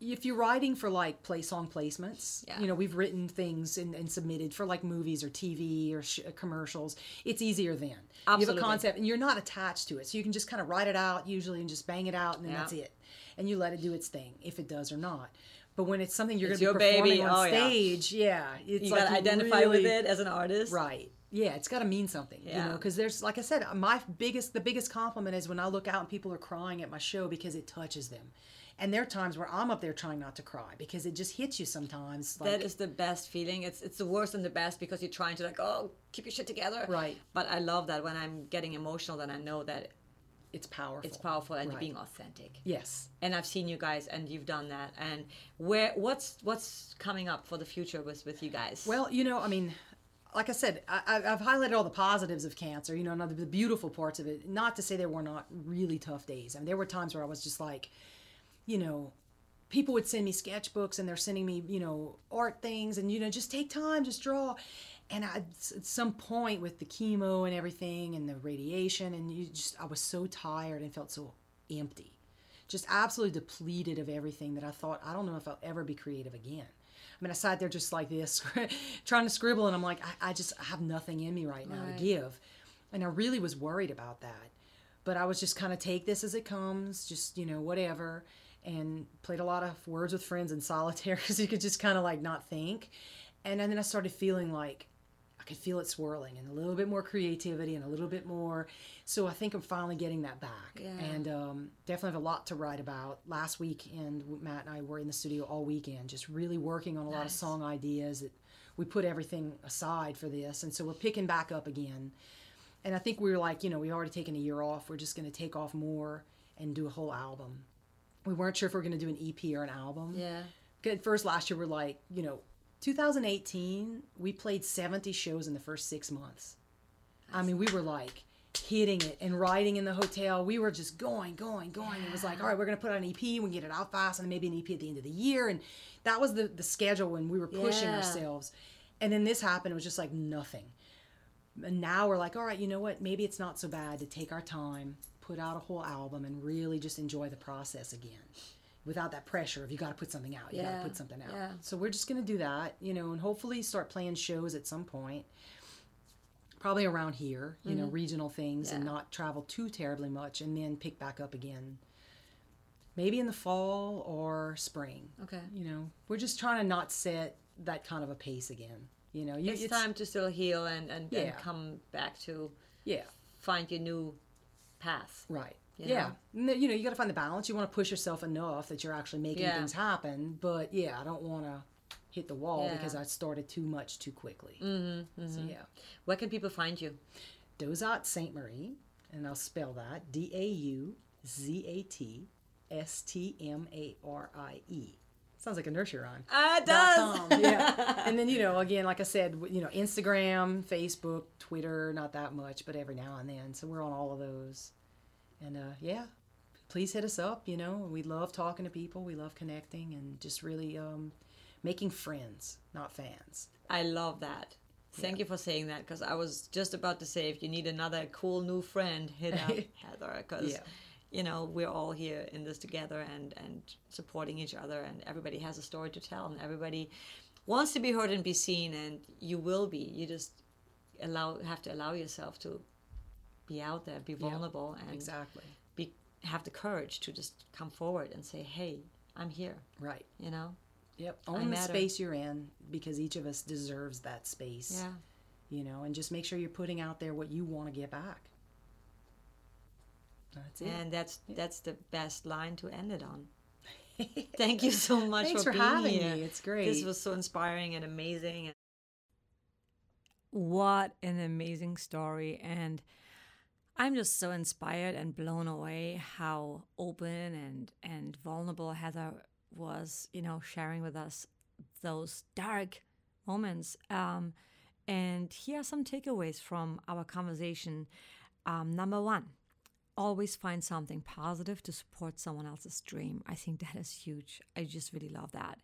if you're writing for like play song placements Yeah. you know we've written things and, and submitted for like movies or tv or sh- uh, commercials it's easier then You have a concept and you're not attached to it so you can just kind of write it out usually and just bang it out and then Yeah. that's it and you let it do its thing if it does or not but when it's something you're going to be performing baby. on Oh, stage yeah, it's you like gotta identify with it as an artist. Right. Yeah, it's got to mean something, you Yeah. know, because there's, like I said, my biggest, the biggest compliment is when I look out and people are crying at my show because it touches them. And there are times where I'm up there trying not to cry because it just hits you sometimes. Like, that is the best feeling. It's it's the worst and the best because you're trying to like oh keep your shit together. Right. But I love that when I'm getting emotional, then I know that it's powerful. it's powerful and Right. being authentic. Yes. And I've seen you guys, and you've done that. And where what's what's coming up for the future with with you guys? Well, you know, I mean, like I said, I, I- I've highlighted all the positives of cancer, you know, and the beautiful parts of it. Not to say there were not really tough days. I mean, there were times where I was just like, you know, people would send me sketchbooks and they're sending me, you know, art things and, you know, just take time, just draw. And I, at some point with the chemo and everything and the radiation, and you just, I was so tired and felt so empty, just absolutely depleted of everything that I thought, I don't know if I'll ever be creative again. I mean, I sat there just like this, <laughs> trying to scribble, and I'm like, I, I just I have nothing in me right now Right. to give. And I really was worried about that. But I was just kind of take this as it comes, just, you know, whatever. And played a lot of words with friends in solitaire <laughs> because you could just kind of like not think. And then I started feeling like I could feel it swirling and a little bit more creativity and a little bit more. So I think I'm finally getting that back. Yeah. And um, definitely have a lot to write about. Last weekend, Matt and I were in the studio all weekend, just really working on a lot of song ideas. That we put everything aside for this, and so we're picking back up again. And I think we were like, you know, we already taken a year off. We're just going to take off more and do a whole album. We weren't sure if we are going to do an EP or an album. Yeah. At first, last year, we're like, you know, 2018, we played 70 shows in the first six months. I mean, we were like hitting it and riding in the hotel. We were just going, going, going. It was like, all right, we're going to put out an EP. We can get it out fast and maybe an EP at the end of the year. And that was the, the schedule when we were pushing Yeah. ourselves. And then this happened. It was just like nothing. And now we're like, all right, you know what? Maybe it's not so bad to take our time, put out a whole album, and really just enjoy the process again without that pressure of you got to put something out, you got Yeah, to put something out. yeah. So we're just going to do that, you know, and hopefully start playing shows at some point. Probably around here, you know, regional things and Mm-hmm. Not travel too terribly much and then pick back up again. Maybe in the fall or spring. Okay. You know, we're just trying to not set that kind of a pace again. You know, you, It's, time to still heal and, and, and come back to Yeah, find your new path. right. You yeah, know? You know, you got to find the balance. You want to push yourself enough that you're actually making Yeah. things happen. But yeah, I don't want to hit the wall Yeah. Mm-hmm, because I started too much too quickly. So yeah, Where can people find you? Dauzat Saint Marie, and I'll spell that D A U Z A T S T M A R I E. Sounds like a nursery rhyme. Ah, it com. <laughs> Yeah. and then, you know, again, like I said, you know, Instagram, Facebook, Twitter, not that much, but every now and then. So we're on all of those. And uh, yeah, please hit us up. You know, we love talking to people, we love connecting and just really um, making friends, not fans. I love that. Thank you for saying that because I was just about to say if you need another cool new friend, hit up <laughs> Heather because Yeah. You know we're all here in this together and and supporting each other and everybody has a story to tell and everybody wants to be heard and be seen and you will be. You just allow have to allow yourself to be out there, be vulnerable, and Exactly. be have the courage to just come forward and say, "Hey, I'm here." Right. You know? Yep. Own the space you're in because each of us deserves that space. Yeah. You know, and just make sure you're putting out there what you want to get back. That's it. And that's that's the best line to end it on. <laughs> Thank you so much Thanks for, for having here. me. It's great. This was so inspiring and amazing. What an amazing story. And I'm just so inspired and blown away how open and, and vulnerable Heather was, you know, sharing with us those dark moments. Um, and here are some takeaways from our conversation. Um, number one, always find something positive to support someone else's dream. I think that is huge. I just really love that.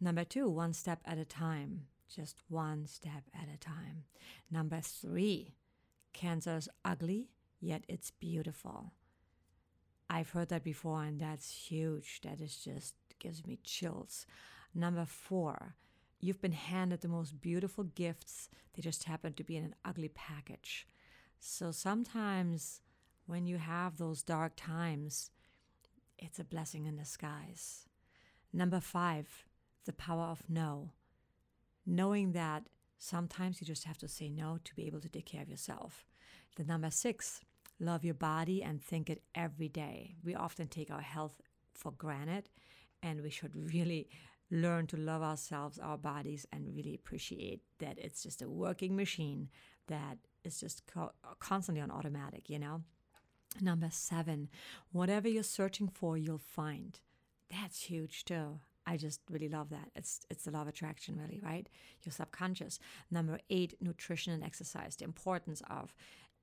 Number two, one step at a time. Just one step at a time. Number three, cancer is ugly, yet it's beautiful. I've heard that before, and that's huge. That is just gives me chills. Number four, you've been handed the most beautiful gifts. They just happen to be in an ugly package. So sometimes when you have those dark times, it's a blessing in disguise. Number five, the power of no. Knowing that sometimes you just have to say no to be able to take care of yourself. The number six, love your body and think it every day. We often take our health for granted, and we should really learn to love ourselves, our bodies, and really appreciate that it's just a working machine that is just co- constantly on automatic, you know? Number seven, whatever you're searching for, you'll find. That's huge too. I just really love that. It's it's the law of attraction, really, right? Your subconscious. Number eight, nutrition and exercise. The importance of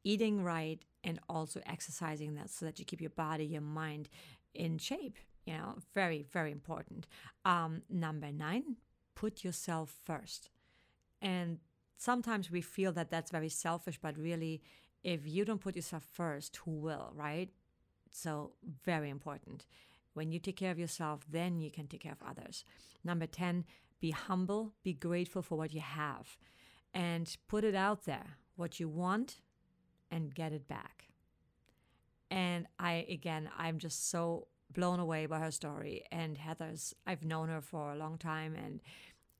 eating right and also exercising that so that you keep your body, your mind in shape. You know, very, very important. Um, number nine, put yourself first. And sometimes we feel that that's very selfish, but really, if you don't put yourself first, who will, right? So, very important. When you take care of yourself, then you can take care of others. Number 10, be humble, be grateful for what you have, and put it out there what you want and get it back. And I, again, I'm just so blown away by her story and Heather's. I've known her for a long time and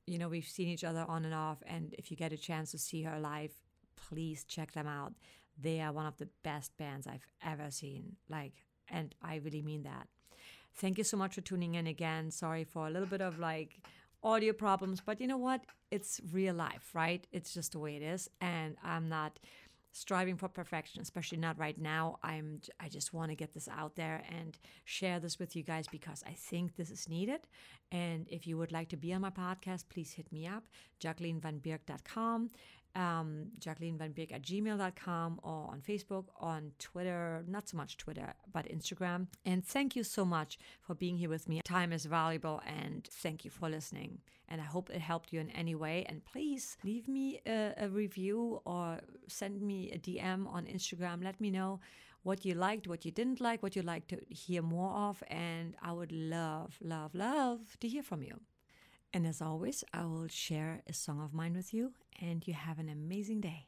you know, we've seen each other on and off. And if you get a chance to see her live, please check them out. They are one of the best bands I've ever seen. Like, and I really mean that. Thank you so much for tuning in again. Sorry for a little bit of like audio problems, but you know what? It's real life, right? It's just the way it is. And I'm not striving for perfection, especially not right now. I'm I just want to get this out there and share this with you guys because I think this is needed. And if you would like to be on my podcast, please hit me up, jacquelinevanbierk.com um, Jacqueline Van Beek at gmail.com or on Facebook, on Twitter, not so much Twitter, but Instagram. And thank you so much for being here with me. Time is valuable and thank you for listening. And I hope it helped you in any way. And please leave me a, a review or send me a DM on Instagram. Let me know what you liked, what you didn't like, what you'd like to hear more of. And I would love, love, love to hear from you. And as always, I will share a song of mine with you, and you have an amazing day.